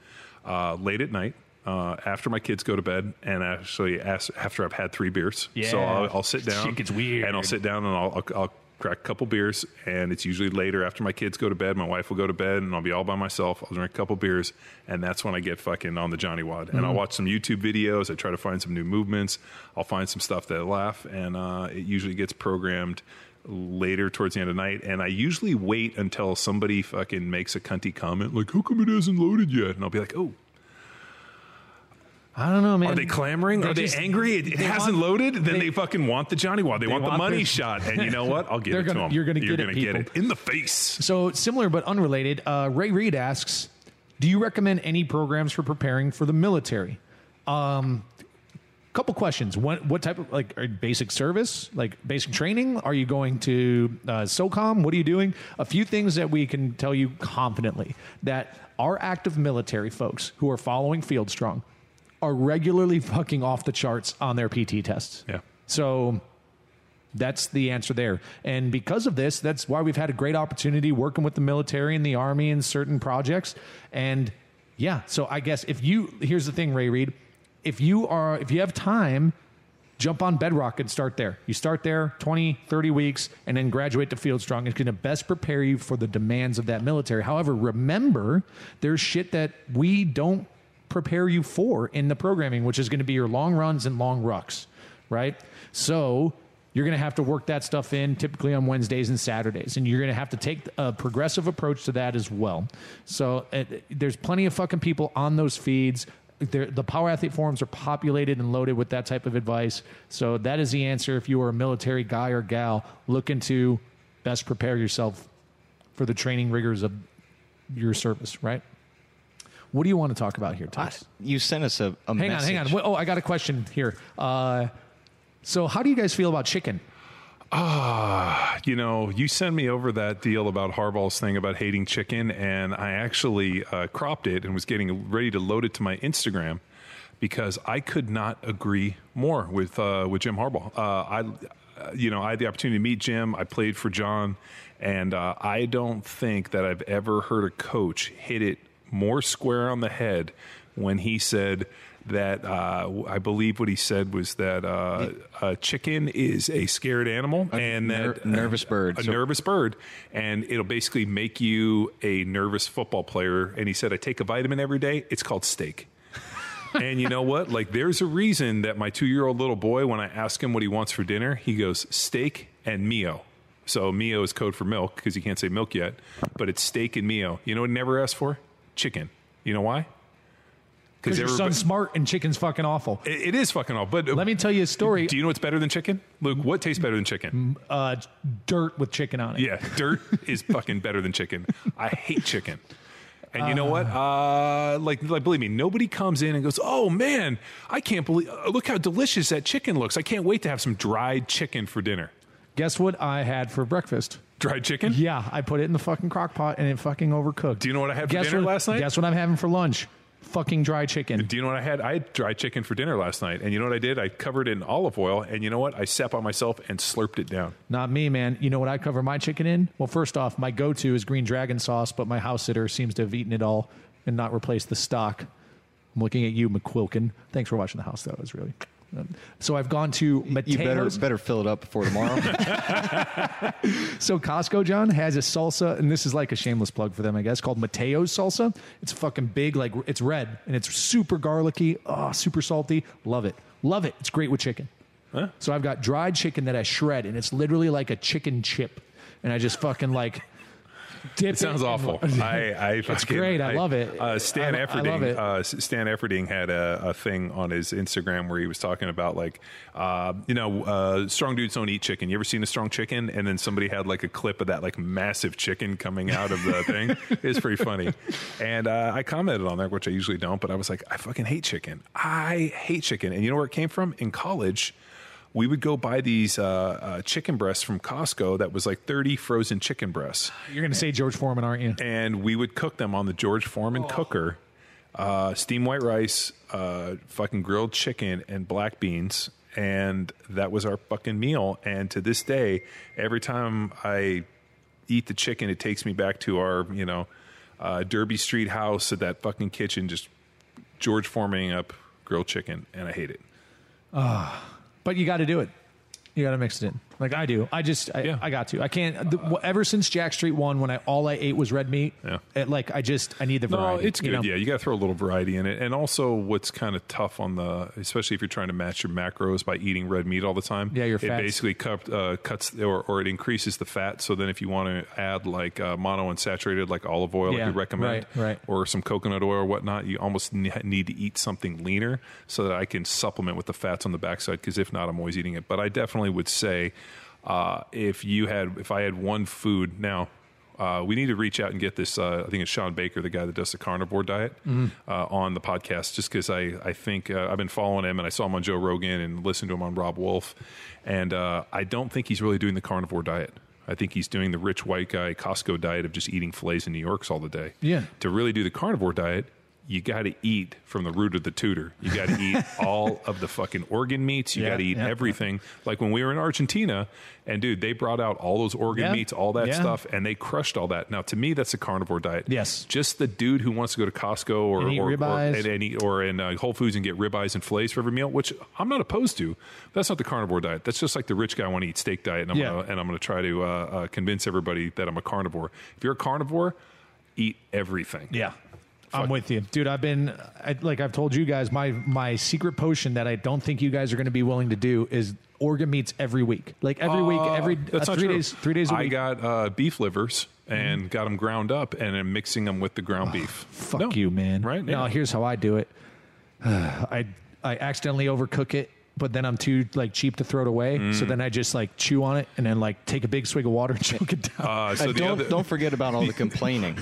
uh, late at night. Uh, after my kids go to bed, and actually after I've had three beers, so Yeah. I'll, I'll sit down. Shit gets weird. and I'll sit down and I'll, I'll, I'll crack a couple beers, and it's usually later after my kids go to bed. My wife will go to bed, and I'll be all by myself. I'll drink a couple beers, and that's when I get fucking on the Johnny WOD. And Mm-hmm. I'll watch some YouTube videos. I try to find some new movements. I'll find some stuff that I laugh, and uh, it usually gets programmed later towards the end of the night. And I usually wait until somebody fucking makes a cunty comment like, "How come it hasn't loaded yet?" And I'll be like, "Oh." I don't know, man. Are they clamoring? They Are they just- angry? It, they hasn't want- loaded. Then they- they, fucking want the Johnny WOD. They, want, the money their- shot. And you know what? I'll give They're it gonna- to them. you're gonna get it, gonna get people. it in the face. So similar but unrelated, uh, Ray Reed asks, "Do you recommend any programs for preparing for the military?" Um, couple questions. What what type of like are basic service, like basic training? Are you going to uh, SOCOM? What are you doing? A few things that we can tell you confidently that our active military folks who are following Field Strong are regularly fucking off the charts on their PT tests. Yeah. So that's the answer there. And because of this, that's why we've had a great opportunity working with the military and the army in certain projects. And yeah, so I guess if you here's the thing, Ray Reed, if you are if you have time, jump on Bedrock and start there. You start there 20, 30 weeks and then graduate to Field Strong. It's going to best prepare you for the demands of that military. However, remember there's shit that we don't prepare you for in the programming, which is going to be your long runs and long rucks, right? So you're going to have to work that stuff in typically on Wednesdays and Saturdays, and you're going to have to take a progressive approach to that as well. So uh, there's plenty of fucking people on those feeds. They're, the Power Athlete forums are populated and loaded with that type of advice. So that is the answer if you are a military guy or gal looking to best prepare yourself for the training rigors of your service, right? What do you want to talk about here, Tice? You sent us a, a Hang message. on, hang on. Oh, I got a question here. Uh, so, how do you guys feel about chicken? Ah, You know, you send me over that deal about Harbaugh's thing about hating chicken, and I actually uh, cropped it and was getting ready to load it to my Instagram because I could not agree more with uh, with Jim Harbaugh. Uh, I, uh, you know, I had the opportunity to meet Jim. I played for John, and uh, I don't think that I've ever heard a coach hit it more square on the head when he said that uh, I believe what he said was that uh, a chicken is a scared animal and ner- that nervous bird. a So- nervous bird, and it'll basically make you a nervous football player. And he said, I take a vitamin every day. It's called steak. and you know what? Like, there's a reason that my two year old little boy, when I ask him what he wants for dinner, he goes steak and Mio. So Mio is code for milk because he can't say milk yet, but it's steak and Mio. You know what he never asked for? Chicken. You know why? Because your son's smart and chicken's fucking awful. It, it is fucking awful. But Let me tell you a story. Do you know what's better than chicken, Luke? What tastes better than chicken? Uh, dirt with chicken on it. Yeah, dirt is fucking better than chicken. I hate chicken. And you know what? Uh, like, like, believe me, nobody comes in and goes, "Oh man, I can't believe! uh, Look how delicious that chicken looks! I can't wait to have some dried chicken for dinner." Guess what I had for breakfast? Dried chicken? Yeah, I put it in the fucking crock pot and it fucking overcooked. Do you know what I had for guess dinner what, last night? Guess what I'm having for lunch? Fucking dry chicken. Do you know what I had? I had dried chicken for dinner last night, and you know what I did? I covered it in olive oil, and you know what? I sat by myself and slurped it down. Not me, man. You know what I cover my chicken in? Well, first off, my go-to is green dragon sauce, but my house sitter seems to have eaten it all and not replaced the stock. I'm looking at you, McQuilkin. Thanks for watching the house, though. It was really. Um, So I've gone to Mateo's. You better better fill it up before tomorrow. So Costco, John, has a salsa, and this is like a shameless plug for them, I guess, called Mateo's salsa. It's fucking big, like it's red, and it's super garlicky, oh, super salty. Love it, love it. It's great with chicken. So I've got dried chicken that I shred, and it's literally like a chicken chip, and I just fucking like Dip it sounds it awful. what- I, I It's great. I love it. Uh, Stan I- I Efferding, love it. Uh, Stan Efferding had a, a thing on his Instagram where he was talking about like, uh, you know, uh, strong dudes don't eat chicken. You ever seen a strong chicken? And then somebody had like a clip of that like massive chicken coming out of the thing. It's pretty funny. And uh, I commented on that, which I usually don't, but I was like, I fucking hate chicken. I hate chicken. And you know where it came from? In college. We would go buy these uh, uh, chicken breasts from Costco that was like 30 frozen chicken breasts You're going to say George Foreman, aren't you? and we would cook them on the George Foreman cooker. Uh, steamed white rice, uh, fucking grilled chicken, and black beans, and that was our fucking meal. And to this day, every time I eat the chicken, it takes me back to our, you know, uh, Derby Street house at that fucking kitchen, just George Foreman up grilled chicken, and I hate it. But you got to do it. You got to mix it in, like I do. I just, I, Yeah. I got to. I can't. The, ever since Jack Street won, when I all I ate was red meat. Yeah. It, like I just, I need the variety. No, it's you good. know? Yeah, you got to throw a little variety in it, and also what's kind of tough on the, especially if you're trying to match your macros by eating red meat all the time. Yeah, your it fats. basically cut, uh, cuts or, or it increases the fat. So then, if you want to add like uh, monounsaturated, like olive oil, Yeah, like we recommend, right, right. or some coconut oil or whatnot, you almost need to eat something leaner so that I can supplement with the fats on the backside. Because if not, I'm always eating it. But I definitely would say, uh, if you had, if I had one food now. Uh, we need to reach out and get this. Uh, I think it's Shawn Baker, the guy that does the carnivore diet, Mm-hmm. uh, on the podcast. Just because I, I think uh, I've been following him and I saw him on Joe Rogan and listened to him on Robb Wolf, and uh, I don't think he's really doing the carnivore diet. I think he's doing the rich white guy Costco diet of just eating fillets and New Yorks all the day. Yeah. To really do the carnivore diet, you got to eat from the root of the tutor. You got to eat all of the fucking organ meats. You Yeah, got to eat yeah. everything. Like when we were in Argentina, and dude, they brought out all those organ Yeah, meats, all that yeah. stuff, and they crushed all that. Now, to me, that's a carnivore diet. Yes. Just the dude who wants to go to Costco or And or, or, and, and eat, or in uh, Whole Foods and get ribeyes and fillets for every meal, which I'm not opposed to. That's not the carnivore diet. That's just like the rich guy want to eat steak diet, and I'm Yeah. gonna, and I'm going to try to uh, uh, convince everybody that I'm a carnivore. If you're a carnivore, eat everything. Yeah. I'm with you, dude. I've been I, like I've told you guys my my secret potion that I don't think you guys are going to be willing to do is organ meats every week. Like every week, Uh, every that's uh, three true. days, three days a I week. Mm-hmm. got uh, beef livers and got them ground up and I'm mixing them with the ground beef. Fuck No. you, man. Right? Yeah. here's how I do it. I I accidentally overcook it, but then I'm too like cheap to throw it away. Mm. So then I just like chew on it and then like take a big swig of water and choke it down. Uh, so the don't other, don't forget about all the complaining.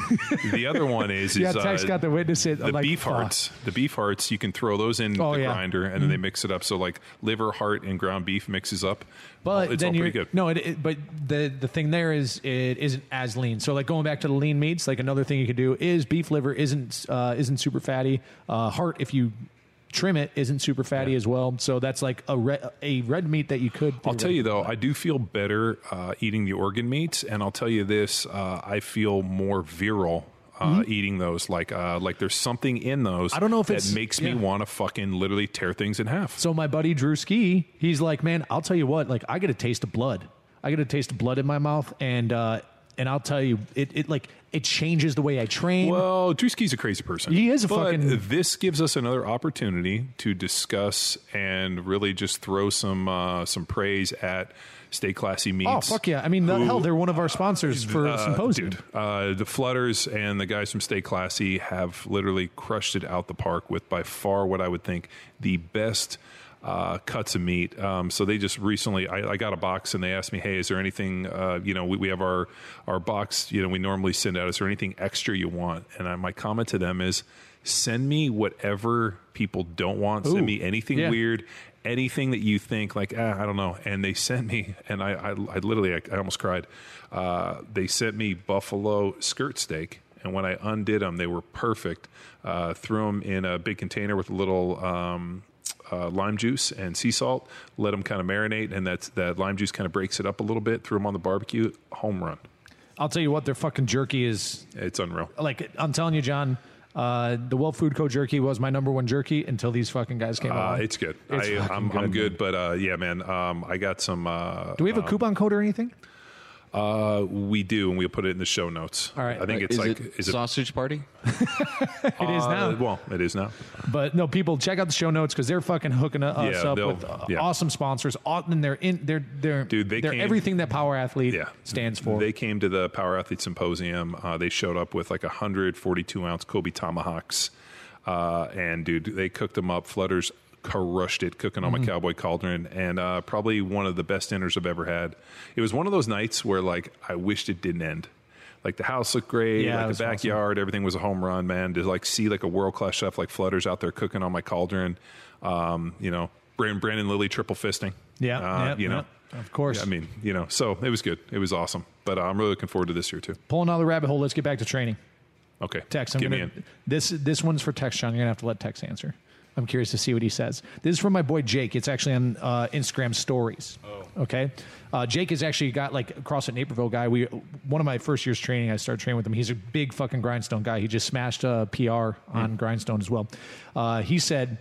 the other one is, yeah, is Tex uh, got to witness it. the like, beef fuck. hearts. The beef hearts, you can throw those in Oh, the yeah. grinder and then they mix it up. So like liver, heart, and ground beef mixes up. But it's then all you're pretty good. no, it, it, but the the thing there is it isn't as lean. So like going back to the lean meats, like another thing you could do is beef liver isn't uh, isn't super fatty. Uh, heart, if you trim it, isn't super fatty as well. So that's like a red a red meat that you could. I'll tell you though, I do feel better uh, eating the organ meats, and I'll tell you this: uh, I feel more virile uh, eating those. Like, uh, like there's something in those. Mm-hmm. I don't know if that makes me yeah. want to fucking literally tear things in half. So my buddy Drew Ski, he's like, man, I'll tell you what, like I get a taste of blood. I get a taste of blood in my mouth, and uh, and I'll tell you, it, it like it changes the way I train. Well, Drewski's a crazy person. He is a but fucking- This gives us another opportunity to discuss and really just throw some uh, some praise at Stay Classy Meats. oh fuck yeah! I mean, the, who- hell, they're one of our sponsors for Uh, Symposium. Dude, uh, the Flutters and the guys from Stay Classy have literally crushed it out the park with by far what I would think the best uh, cuts of meat. Um, so they just recently, I, I got a box and they asked me, "Hey, is there anything? Uh, you know, we, we have our our box. You know, we normally send out. Is there anything extra you want?" And I, my comment to them is, "Send me whatever people don't want. Ooh, Send me anything yeah. weird." anything that you think like ah, I don't know, and they sent me, and I I, I literally I, I almost cried. Uh, they sent me buffalo skirt steak, and when I undid them, they were perfect. Uh, threw them in a big container with a little. Um, uh, lime juice and sea salt. Let them kind of marinate, and that's that lime juice kind of breaks it up a little bit. Threw them on the barbecue. Home run. I'll tell you what, their fucking jerky is It's unreal. like. I'm telling you, John. Uh, the Well Food Co. jerky was my number one jerky until these fucking guys came Uh, along. it's good. It's I, I'm good, I'm good, but uh, yeah, man. Um, I got some. Uh, Do we have a coupon code or anything? Uh, we do, and we'll put it in the show notes. All right. I think it's is like it is it sausage party? It is now. Uh, well, it is now. But no, people check out the show notes because they're fucking hooking us Yeah, up with uh, yeah. awesome sponsors. Aw- And they're in. They're they're Dude, they they're came- everything that Power Athlete Yeah, stands for. They came to the Power Athlete Symposium. Uh, they showed up with like 142 ounce Kobe tomahawks, uh, and dude, they cooked them up. Flutters crushed it, cooking Mm-hmm. on my cowboy cauldron, and uh, probably one of the best dinners I've ever had. It was one of those nights where like I wished it didn't end. Like the house looked great, Yeah, like the backyard, everything was a home run, man. To like see like a world class chef like Flutters out there cooking on my cauldron, um, you know, Brandon, Brandon Lilly triple fisting, yeah, uh, yeah, you know. yeah, of course. I mean, you know, so it was good. It was awesome. But uh, I'm really looking forward to this year too. pulling out of the rabbit hole. Let's get back to training. Okay. Tex, I'm Get gonna this this one's for Tex. Sean, you're gonna have to let Tex answer. I'm curious to see what he says. This is from my boy Jake. It's actually on uh, Instagram stories. Oh. Okay. Uh, Jake has actually got like a CrossFit Naperville guy. We one of my first years training. I started training with him. He's a big fucking grindstone guy. He just smashed a PR on grindstone as well. Uh, he said,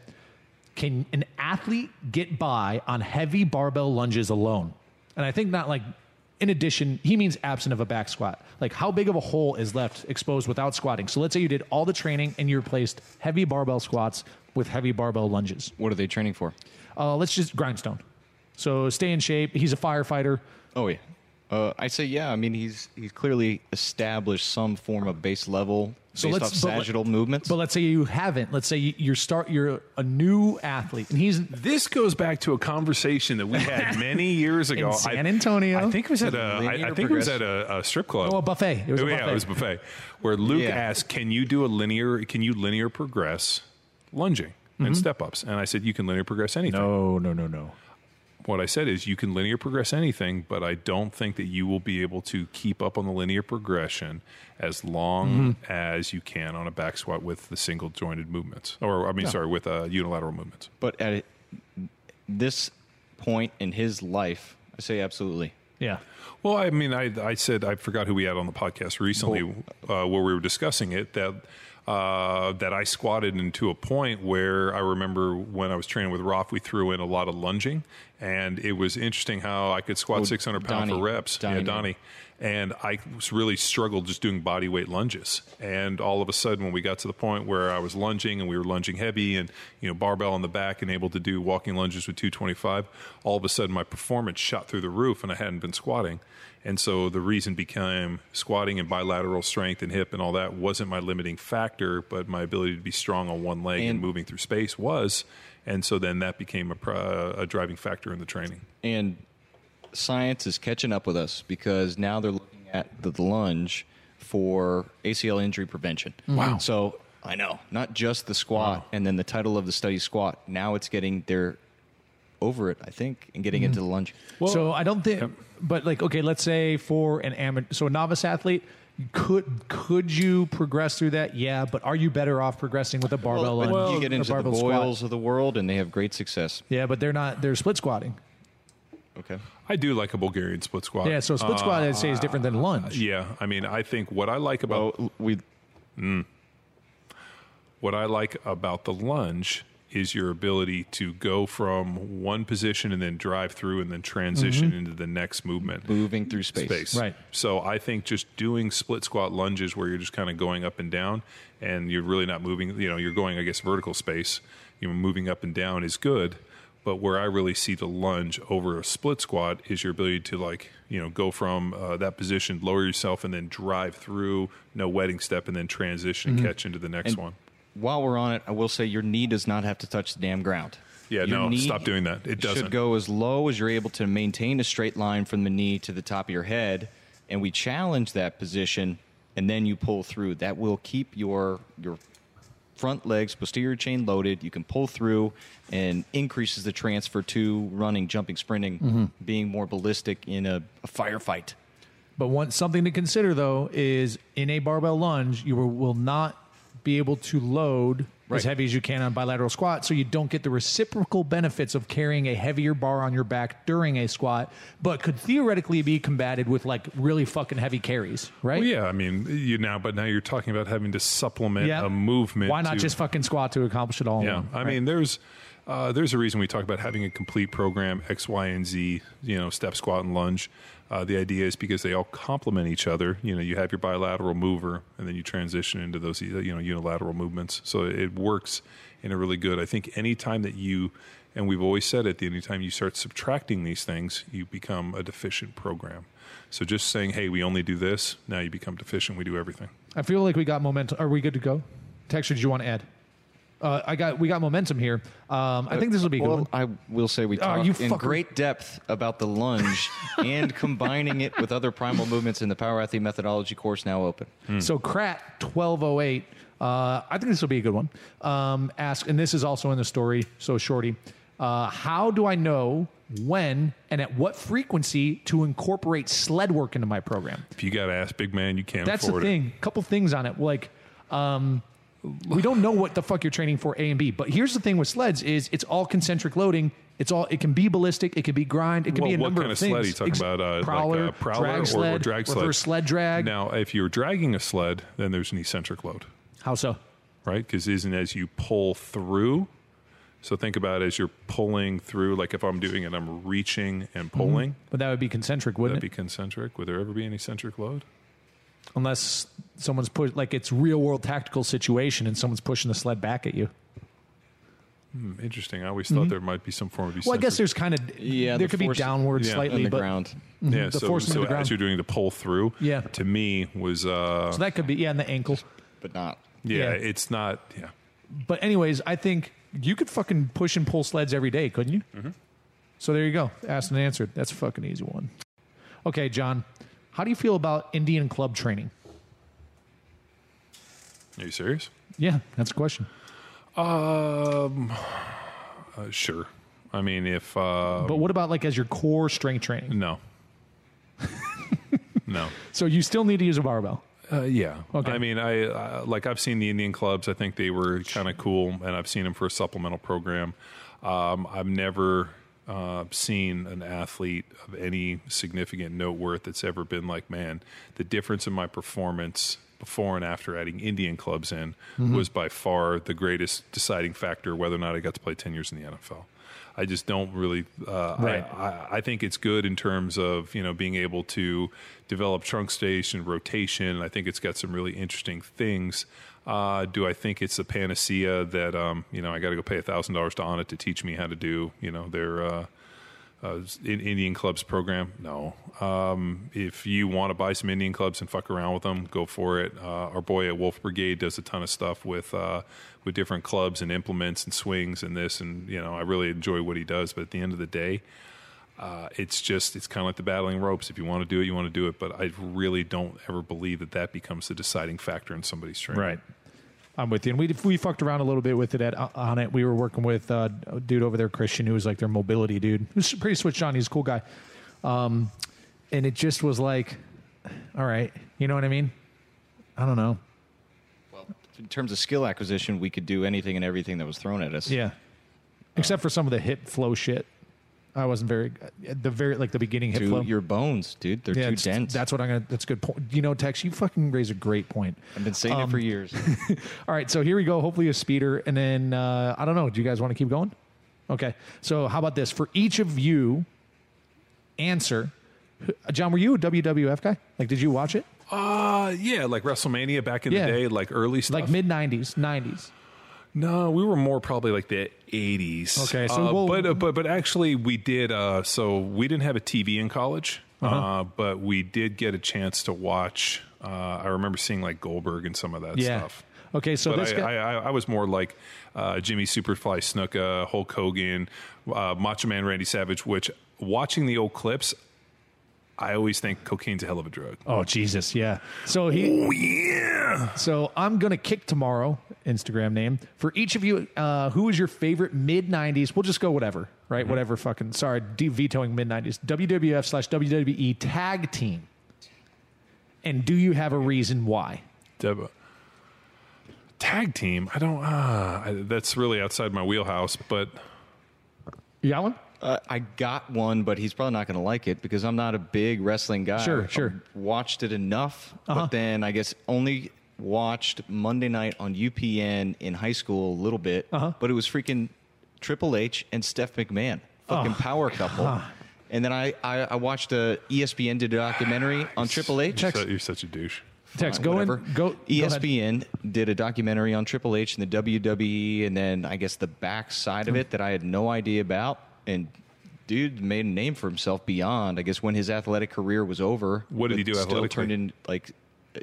"Can an athlete get by on heavy barbell lunges alone?" And I think not like in addition, he means absent of a back squat. Like how big of a hole is left exposed without squatting? So let's say you did all the training and you replaced heavy barbell squats with heavy barbell lunges. What are they training for? Uh, let's just grindstone. So stay in shape. He's a firefighter. Oh yeah. Uh, I say yeah. I mean, he's he's clearly established some form of base level So based let's- off but let- sagittal movements. But let's say you haven't. Let's say you- you're start. You're a new athlete, and he's This goes back to a conversation that we had many years ago. In San Antonio. I, I think it was at a. I, Linear I think it was at a, a strip club. Oh, a buffet. It was a yeah, it was a buffet. Where Luke Yeah. asked, "Can you do a linear? Can you linear progress lunging and step ups?" And I said, "You can linear progress anything." Mm-hmm. no, no, no, no. What I said is, you can linear progress anything, but I don't think that you will be able to keep up on the linear progression as long Mm-hmm. as you can on a back squat with the single jointed movements, or I mean, sorry, with uh, unilateral movements. but at this point in his life, I say absolutely. Yeah. Well, I mean, I, I said I forgot who we had on the podcast recently uh, where we were discussing it that uh, that I squatted into a point where I remember when I was training with Roth, we threw in a lot of lunging, and it was interesting how I could squat Oh, 600 pounds for reps. Donnie, yeah, Donnie. And I was really struggled just doing body weight lunges. And all of a sudden, when we got to the point where I was lunging and we were lunging heavy and, you know, barbell on the back and able to do walking lunges with 225, all of a sudden my performance shot through the roof and I hadn't been squatting. And so the reason became squatting and bilateral strength and hip and all that wasn't my limiting factor, but my ability to be strong on one leg and, And- moving through space was. And so then that became a, a driving factor in the training. And science is catching up with us because now they're looking at the lunge for ACL injury prevention. Mm-hmm. Wow. So I know, not just the squat and then the title of the study squat. Now it's getting they're over it, I think, and getting mm-hmm. into the lunge. so I don't think, but like, okay, let's say for an amateur, so a novice athlete, could could you progress through that? Yeah, but are you better off progressing with a barbell But lunge? you get or into the barbell squat? of the world, and they have great success. Yeah, but they're not. They're split squatting. Okay. I do like a Bulgarian split squat. Yeah, so split squat I'd say is different than lunge. Uh, yeah, I mean, I think what I like about Well, we hmm. what I like about the lunge is your ability to go from one position and then drive through and then transition into the next movement. moving through space. Space. Right. So I think just doing split squat lunges where you're just kind of going up and down and you're really not moving, you know, you're going, I guess, vertical space, you know, moving up and down is good. But where I really see the lunge over a split squat is your ability to, like, you know, go from uh, that position, lower yourself, and then drive through, no wedding step, and then transition and catch into the next And one. While we're on it, I will say your knee does not have to touch the damn ground. Yeah, Your no, knee stop doing that. It doesn't. Should go as low as you're able to maintain a straight line from the knee to the top of your head, and we challenge that position, and then you pull through. That will keep your your front legs posterior chain loaded. You can pull through, and increases the transfer to running, jumping, sprinting, Mm-hmm. being more ballistic in a, a firefight. But one something to consider though is in a barbell lunge, you will, will not be able to load Right. as heavy as you can on bilateral squat, so you don't get the reciprocal benefits of carrying a heavier bar on your back during a squat, but could theoretically be combated with like really fucking heavy carries, right? Well, yeah, I mean, you now, but now you're talking about having to supplement a movement. Why not to- just fucking squat to accomplish it all? Yeah, one, I right? mean, there's Uh, there's a reason we talk about having a complete program, X, Y, and Z. You know, step, squat, and lunge. Uh, the idea is because they all complement each other. You know, you have your bilateral mover, and then you transition into those you know unilateral movements. So it works in a really good. I think anytime that you, and we've always said it, the anytime you start subtracting these things, you become a deficient program. So just saying, hey, we only do this, now you become deficient. We do everything. I feel like we got momentum. Are we good to go? Texture, did you want to add? Uh, I got we got momentum here. Um, I think this will be a good well, one. I will say we Oh, talked you in fucker. great depth about the lunge and combining it with other primal movements in the Power Athlete Methodology course now open. So Krat twelve oh eight. Uh, I think this will be a good one. Um, ask, and this is also in the story. So shorty, uh, how do I know when and at what frequency to incorporate sled work into my program? If you got to ask big man, you can't That's the afford it. thing. Couple things on it. Like, um, we don't know what the fuck you're training for A and B. But here's the thing with sleds: is it's all concentric loading. It's all. It can be ballistic. It can be grind. It can Well, be a number of things. what kind of sled are you talking about? Uh, prowler, like a prowler drag or, sled, or drag sled? reverse sled drag. Now, if you're dragging a sled, then there's an eccentric load, How so? right? Because isn't as you pull through. So think about as you're pulling through. Like if I'm doing it, I'm reaching and pulling. But that would be concentric, wouldn't That'd it? be concentric. Would there ever be an eccentric load? Unless someone's put like it's real world tactical situation and someone's pushing the sled back at you. Hmm, interesting. I always thought there might be some form of eccentric. Mm-hmm. Well, I guess there's kind of Yeah, there the could be force- downward Yeah. slightly, in the but ground. yeah. the so force into so the ground. as you're doing the pull through, Yeah. To me was uh, so that could be yeah, in the ankle. But not. yeah, yeah. It's not. Yeah. But anyways, I think you could fucking push and pull sleds every day, couldn't you? Mm-hmm. So there you go. Asked and answered. That's a fucking easy one. Okay, John, how do you feel about Indian club training? Are you serious? Yeah, that's a question. Um. Uh, sure. I mean, if uh, But what about like as your core strength training? no, no. So you still need to use a barbell. Uh, yeah. Okay. I mean, I uh, like I've seen the Indian clubs. I think they were kind of cool, and I've seen them for a supplemental program. Um, I've never uh, seen an athlete of any significant note worth that's ever been like, man, the difference in my performance before and after adding Indian clubs in was by far the greatest deciding factor whether or not I got to play ten years in the NFL. I just don't really. Uh, Right. I, I, I think it's good in terms of you know being able to develop trunk station rotation. I think it's got some really interesting things. Uh, do I think it's a panacea that um, you know I got to go pay thousand dollars to Onnit to teach me how to do you know their uh, uh, Indian clubs program? No. Um, if you want to buy some Indian clubs and fuck around with them, go for it. Uh, our boy at Wolf Brigade does a ton of stuff with uh, with different clubs and implements and swings and this, and you know I really enjoy what he does. But at the end of the day, uh, it's just it's kind of like the battling ropes. If you want to do it, you want to do it. But I really don't ever believe that that becomes the deciding factor in somebody's training. Right. I'm with you. And we we fucked around a little bit with it at, Onnit. We were working with uh, a dude over there, Christian, who was like their mobility dude. He was pretty switched on. He's a cool guy. Um, and it just was like, all right, you know what I mean? I don't know. Well, in terms of skill acquisition, we could do anything and everything that was thrown at us. Yeah. Except for some of the hip flow shit. I wasn't very at the very like the beginning hip To flow. your bones, dude. They're yeah, too it's- dense. That's what I'm gonna. That's a good point. You know, Tex, you fucking raise a great point. I've been saying it for years. All right, so here we go. Hopefully a speeder, and then uh, I don't know. Do you guys want to keep going? Okay. So how about this? For each of you, answer. John, were you a WWF guy? Like, did you watch it? Uh yeah, like WrestleMania back in Yeah. the day, like early stuff. Like mid '90s, '90s. No, we were more probably like the '80s. Okay, so Uh, we'll- but uh, but but actually, we did. Uh, so we didn't have a TV in college, Uh-huh. uh but we did get a chance to watch. Uh, I remember seeing like Goldberg and some of that Yeah. stuff. Okay, so I, guy. I, I, I was more like uh, Jimmy Superfly Snuka, Hulk Hogan, uh, Macho Man Randy Savage. Which watching the old clips, I always think cocaine's a hell of a drug. oh Jesus, yeah. So he. Oh yeah. So I'm gonna kick tomorrow. Instagram name for each of you. Uh, who is your favorite mid '90s? We'll just go whatever, right? Whatever. Fucking sorry, de- vetoing mid '90s. WWF slash WWE tag team. And do you have a reason why? Deb- tag team. I don't. Uh, I, that's really outside my wheelhouse. But You got one? Uh, I got one, but he's probably not going to like it because I'm not a big wrestling guy. Sure, I sure. watched it enough, Uh-huh. but then I guess only watched Monday night on UPN in high school a little bit. Uh-huh. But it was freaking Triple H and Steph McMahon, fucking Oh, power couple. And then I, I, I watched a E ESPN did a documentary on Triple H. You're, su- you're such a douche. Text, go whatever. in. Go. go. ESPN did a documentary on Triple H and the WWE, and then I guess the back side of it that I had no idea about. And dude made a name for himself beyond. I guess when his athletic career was over, What did he do Still turned in like,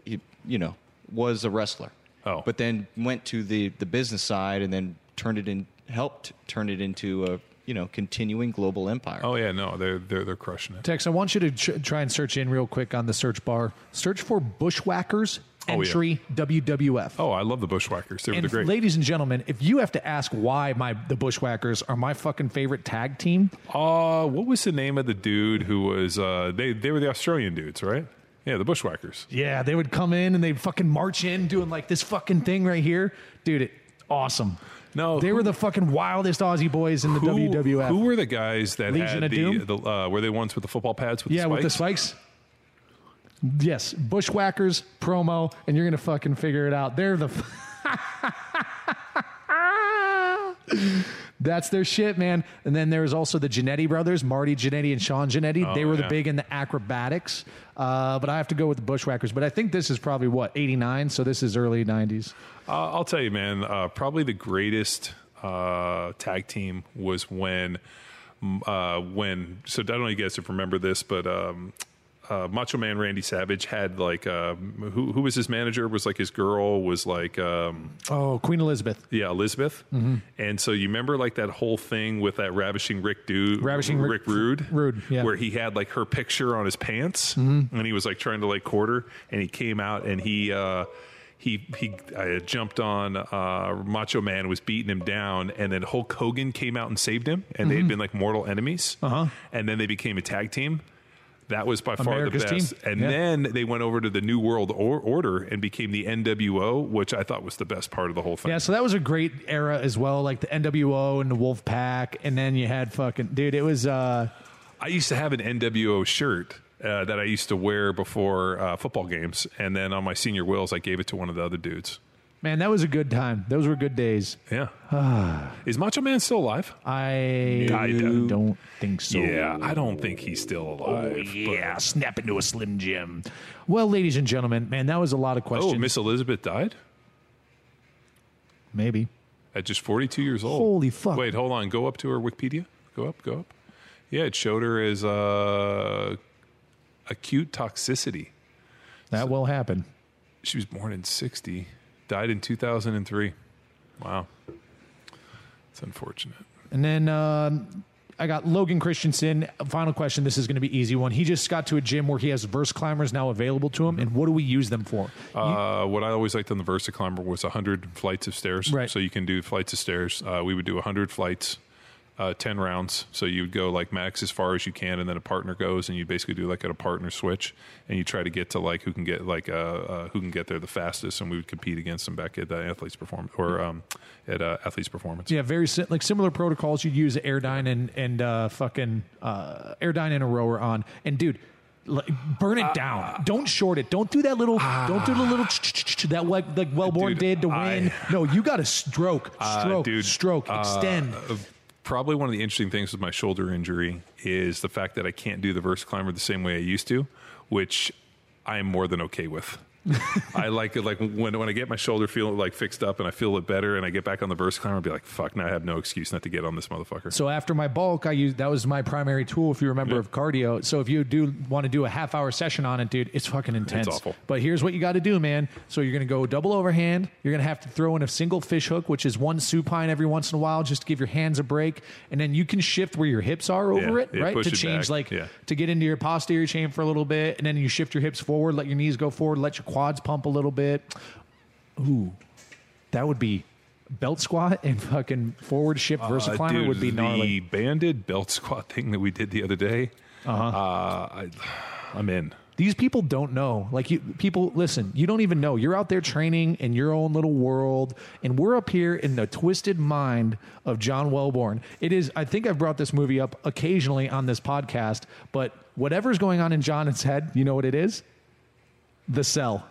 he, you know, was a wrestler. Oh. but then went to the the business side and then turned it in, helped turn it into a you know continuing global empire. Oh yeah, no, they're they're they're crushing it. Tex, I want you to ch- try and search in real quick on the search bar. Search for Bushwhackers Oh, yeah. entry WWF. Oh, I love the Bushwhackers. They were and great. ladies and gentlemen, if you have to ask why my the Bushwhackers are my fucking favorite tag team, Uh, what was the name of the dude who was? Uh, they they were the Australian dudes, right? Yeah, the Bushwhackers. yeah, they would come in and they'd fucking march in doing like this fucking thing right here, dude. It awesome. No, they who- were the fucking wildest Aussie boys in the Who, WWF. who were the guys that Legion had of the, the uh, were they ones with the football pads with yeah, the spikes? with the spikes. Yes, Bushwhackers promo, and you're gonna fucking figure it out. They're the. That's their shit, man. And then there was also the Jannetty brothers, Marty Jannetty and Sean Jannetty. they were the big in the acrobatics. Uh, but I have to go with the Bushwhackers. But I think this is probably what eighty nine. So this is early nineties. Uh, I'll tell you, man. Uh, probably the greatest uh, tag team was when, uh, when. So I don't know if you guys have remember this, but um, uh, Macho Man Randy Savage had like uh, who who was his manager? Was like his girl was like um, Oh, Queen Elizabeth. yeah Elizabeth, Mm-hmm. and so you remember like that whole thing with that ravishing Rick dude, Ravishing Rick, Rick- Rude, Rude, yeah. where he had like her picture on his pants, Mm-hmm. and he was like trying to like quarter, and he came out and he. Uh, he he uh, jumped on uh, Macho Man, was beating him down, and then Hulk Hogan came out and saved him, and they Mm-hmm. had been like mortal enemies. Uh-huh. And then they became a tag team. That was by far America's the best. team. And Yeah. then they went over to the New World or- Order and became the NWO, which I thought was the best part of the whole thing. Yeah, so that was a great era as well, like the NWO and the Wolf Pack, and then you had fucking dude. It was uh, I used to have an NWO shirt uh, that I used to wear before uh, football games, and then on my senior wills, I gave it to one of the other dudes. Man, that was a good time. Those were good days. Yeah. Is Macho Man still alive? I I do. don't think so. Yeah, I don't think he's still alive. Oh, yeah, snap into a Slim Jim. Well, ladies and gentlemen, man, that was a lot of but- questions. oh, Miss Elizabeth died Maybe. at just 42 years old. Holy fuck. Wait, hold on. Go up to her Wikipedia. Go up, go up. Yeah, it showed her as uh, acute toxicity. That will happen. She was born in 60, died in 2003. Wow. It's unfortunate. And then um, I got Logan Christensen. Final question. This is going to be easy one. He just got to a gym where he has Versa Climbers now available to him. And what do we use them for? Uh, what I always liked on the Versa Climber was 100 flights of stairs. Right. So you can do flights of stairs. Uh, we would do 100 flights, uh, 10 rounds. So you would go like max as far as you can, and then a partner goes, and you basically do like at a partner switch, and you try to get to like who can get like uh, uh, who can get there the fastest, and we would compete against them back at the athletes performance or um, at uh, athletes performance. Yeah, very si- like similar protocols you'd use Airdyne and and uh, fucking uh, Airdyne and a rower on. And dude, like, burn it down. Don't short it. Don't do that little. don't do the little that like like Welbourn Dude, did to I- win. no, you got to stroke, Uh, stroke, dude, stroke, uh, extend. Probably one of the interesting things with my shoulder injury is the fact that I can't do the Versa Climber the same way I used to, which I am more than okay with. I like it like when when I get my shoulder feeling like fixed up and I feel it better and I get back on the Versa Climber, I'll be like, fuck, now I have no excuse not to get on this motherfucker. So after my bulk, I use that was my primary tool. If you remember Yeah. of cardio. So if you do want to do a half hour session on it, dude, it's fucking intense. It's awful. But here's what you got to do, man. So you're gonna go double overhand. You're gonna have to throw in a single fish hook, which is one supine every once in a while, just to give your hands a break, and then you can shift where your hips are over Yeah, it, yeah, right? To change back, like to get into your posterior chain for a little bit, and then you shift your hips forward, let your knees go forward, let your quads pump a little bit. Ooh, that would be. Belt squat and fucking forward shift versa Uh, climber dude, would be gnarly. The banded belt squat thing that we did the other day. Uh-huh. Uh, I, I'm in. These people don't know. Like you people listen, you don't even know. You're out there training in your own little world and we're up here in the twisted mind of John Welbourn. It is I think I've brought this movie up occasionally on this podcast, but whatever's going on in John's head, you know what it is? The cell.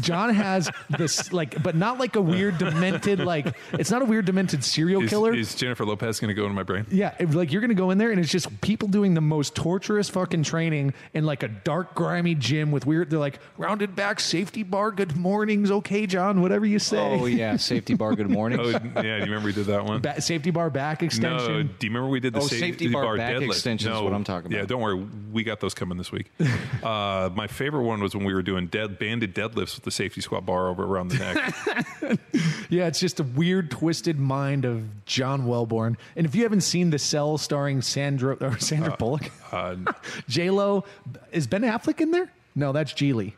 John has this like, but not like a weird demented like. It's not a weird demented serial Is, killer. is Jennifer Lopez going to go into my brain? yeah, it- like you're gonna go in there and it's just people doing the most torturous fucking training in like a dark, grimy gym with weird. They're like rounded back, safety bar, good mornings, okay, John, whatever you say. Oh yeah, safety bar. Good morning. Oh, yeah. Do you remember we did that one? Ba- safety bar back extension. No, extension. do you remember we did the Oh, sa- safety bar back deadlift? extension is no, what I'm talking about. Yeah, don't worry, we got those coming this week. uh, my favorite one was when we were doing dead banded deadlifts with the safety squat bar over around the neck. Yeah, it's just a weird, twisted mind of John Welbourn. And if you haven't seen The Cell starring Sandra or Sandra Bullock, uh, J Lo, is Ben Affleck in there? No, that's Gigli.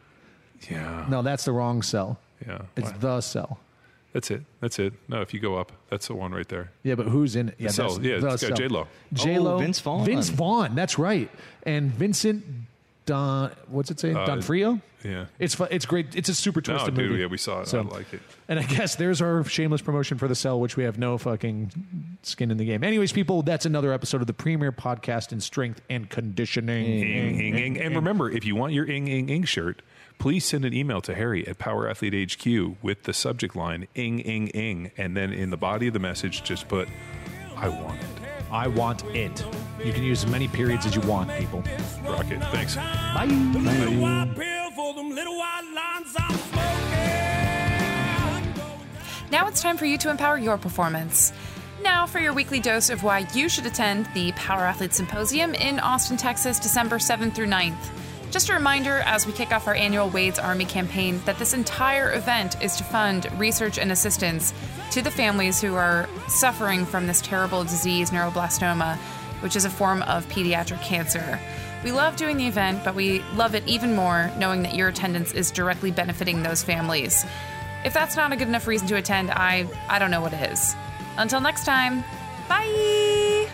yeah, No, that's the wrong cell. yeah, It's Wow. The Cell. that's it. That's it. No, if you go up, that's the one right there. Yeah, but who's in it? Yeah, Cell. Yeah, The it's got J-Lo. J-Lo. Oh, Vince Vaughn. Vince Vaughn. That's right. And Vincent Don. What's it say? D'Onofrio. Yeah. It's fu- it's great. It's a super twisted No, twisted dude, movie. yeah, we saw it. So- I like it. And I guess there's our shameless promotion for the cell, which we have no fucking skin in the game. Anyways, people, that's another episode of the premier podcast in strength and conditioning. Ing, ing, ing. And remember, if you want your ing, ing, ing shirt, please send an email to Harry at Power Athlete HQ with the subject line ing, ing, ing. And then in the body of the message, just put, I want it. I want it. You can use as many periods as you want, people. Rock it. Thanks. Bye. Little white pill for them little white lines I'm smoking. Now it's time for you to empower your performance. Now for your weekly dose of why you should attend the Power Athlete Symposium in Austin, Texas, December 7th through 9th. Just a reminder as we kick off our annual Wade's Army campaign that this entire event is to fund research and assistance to the families who are suffering from this terrible disease, neuroblastoma, which is a form of pediatric cancer. We love doing the event, but we love it even more knowing that your attendance is directly benefiting those families. If that's not a good enough reason to attend, I I don't know what is. Until next time, bye.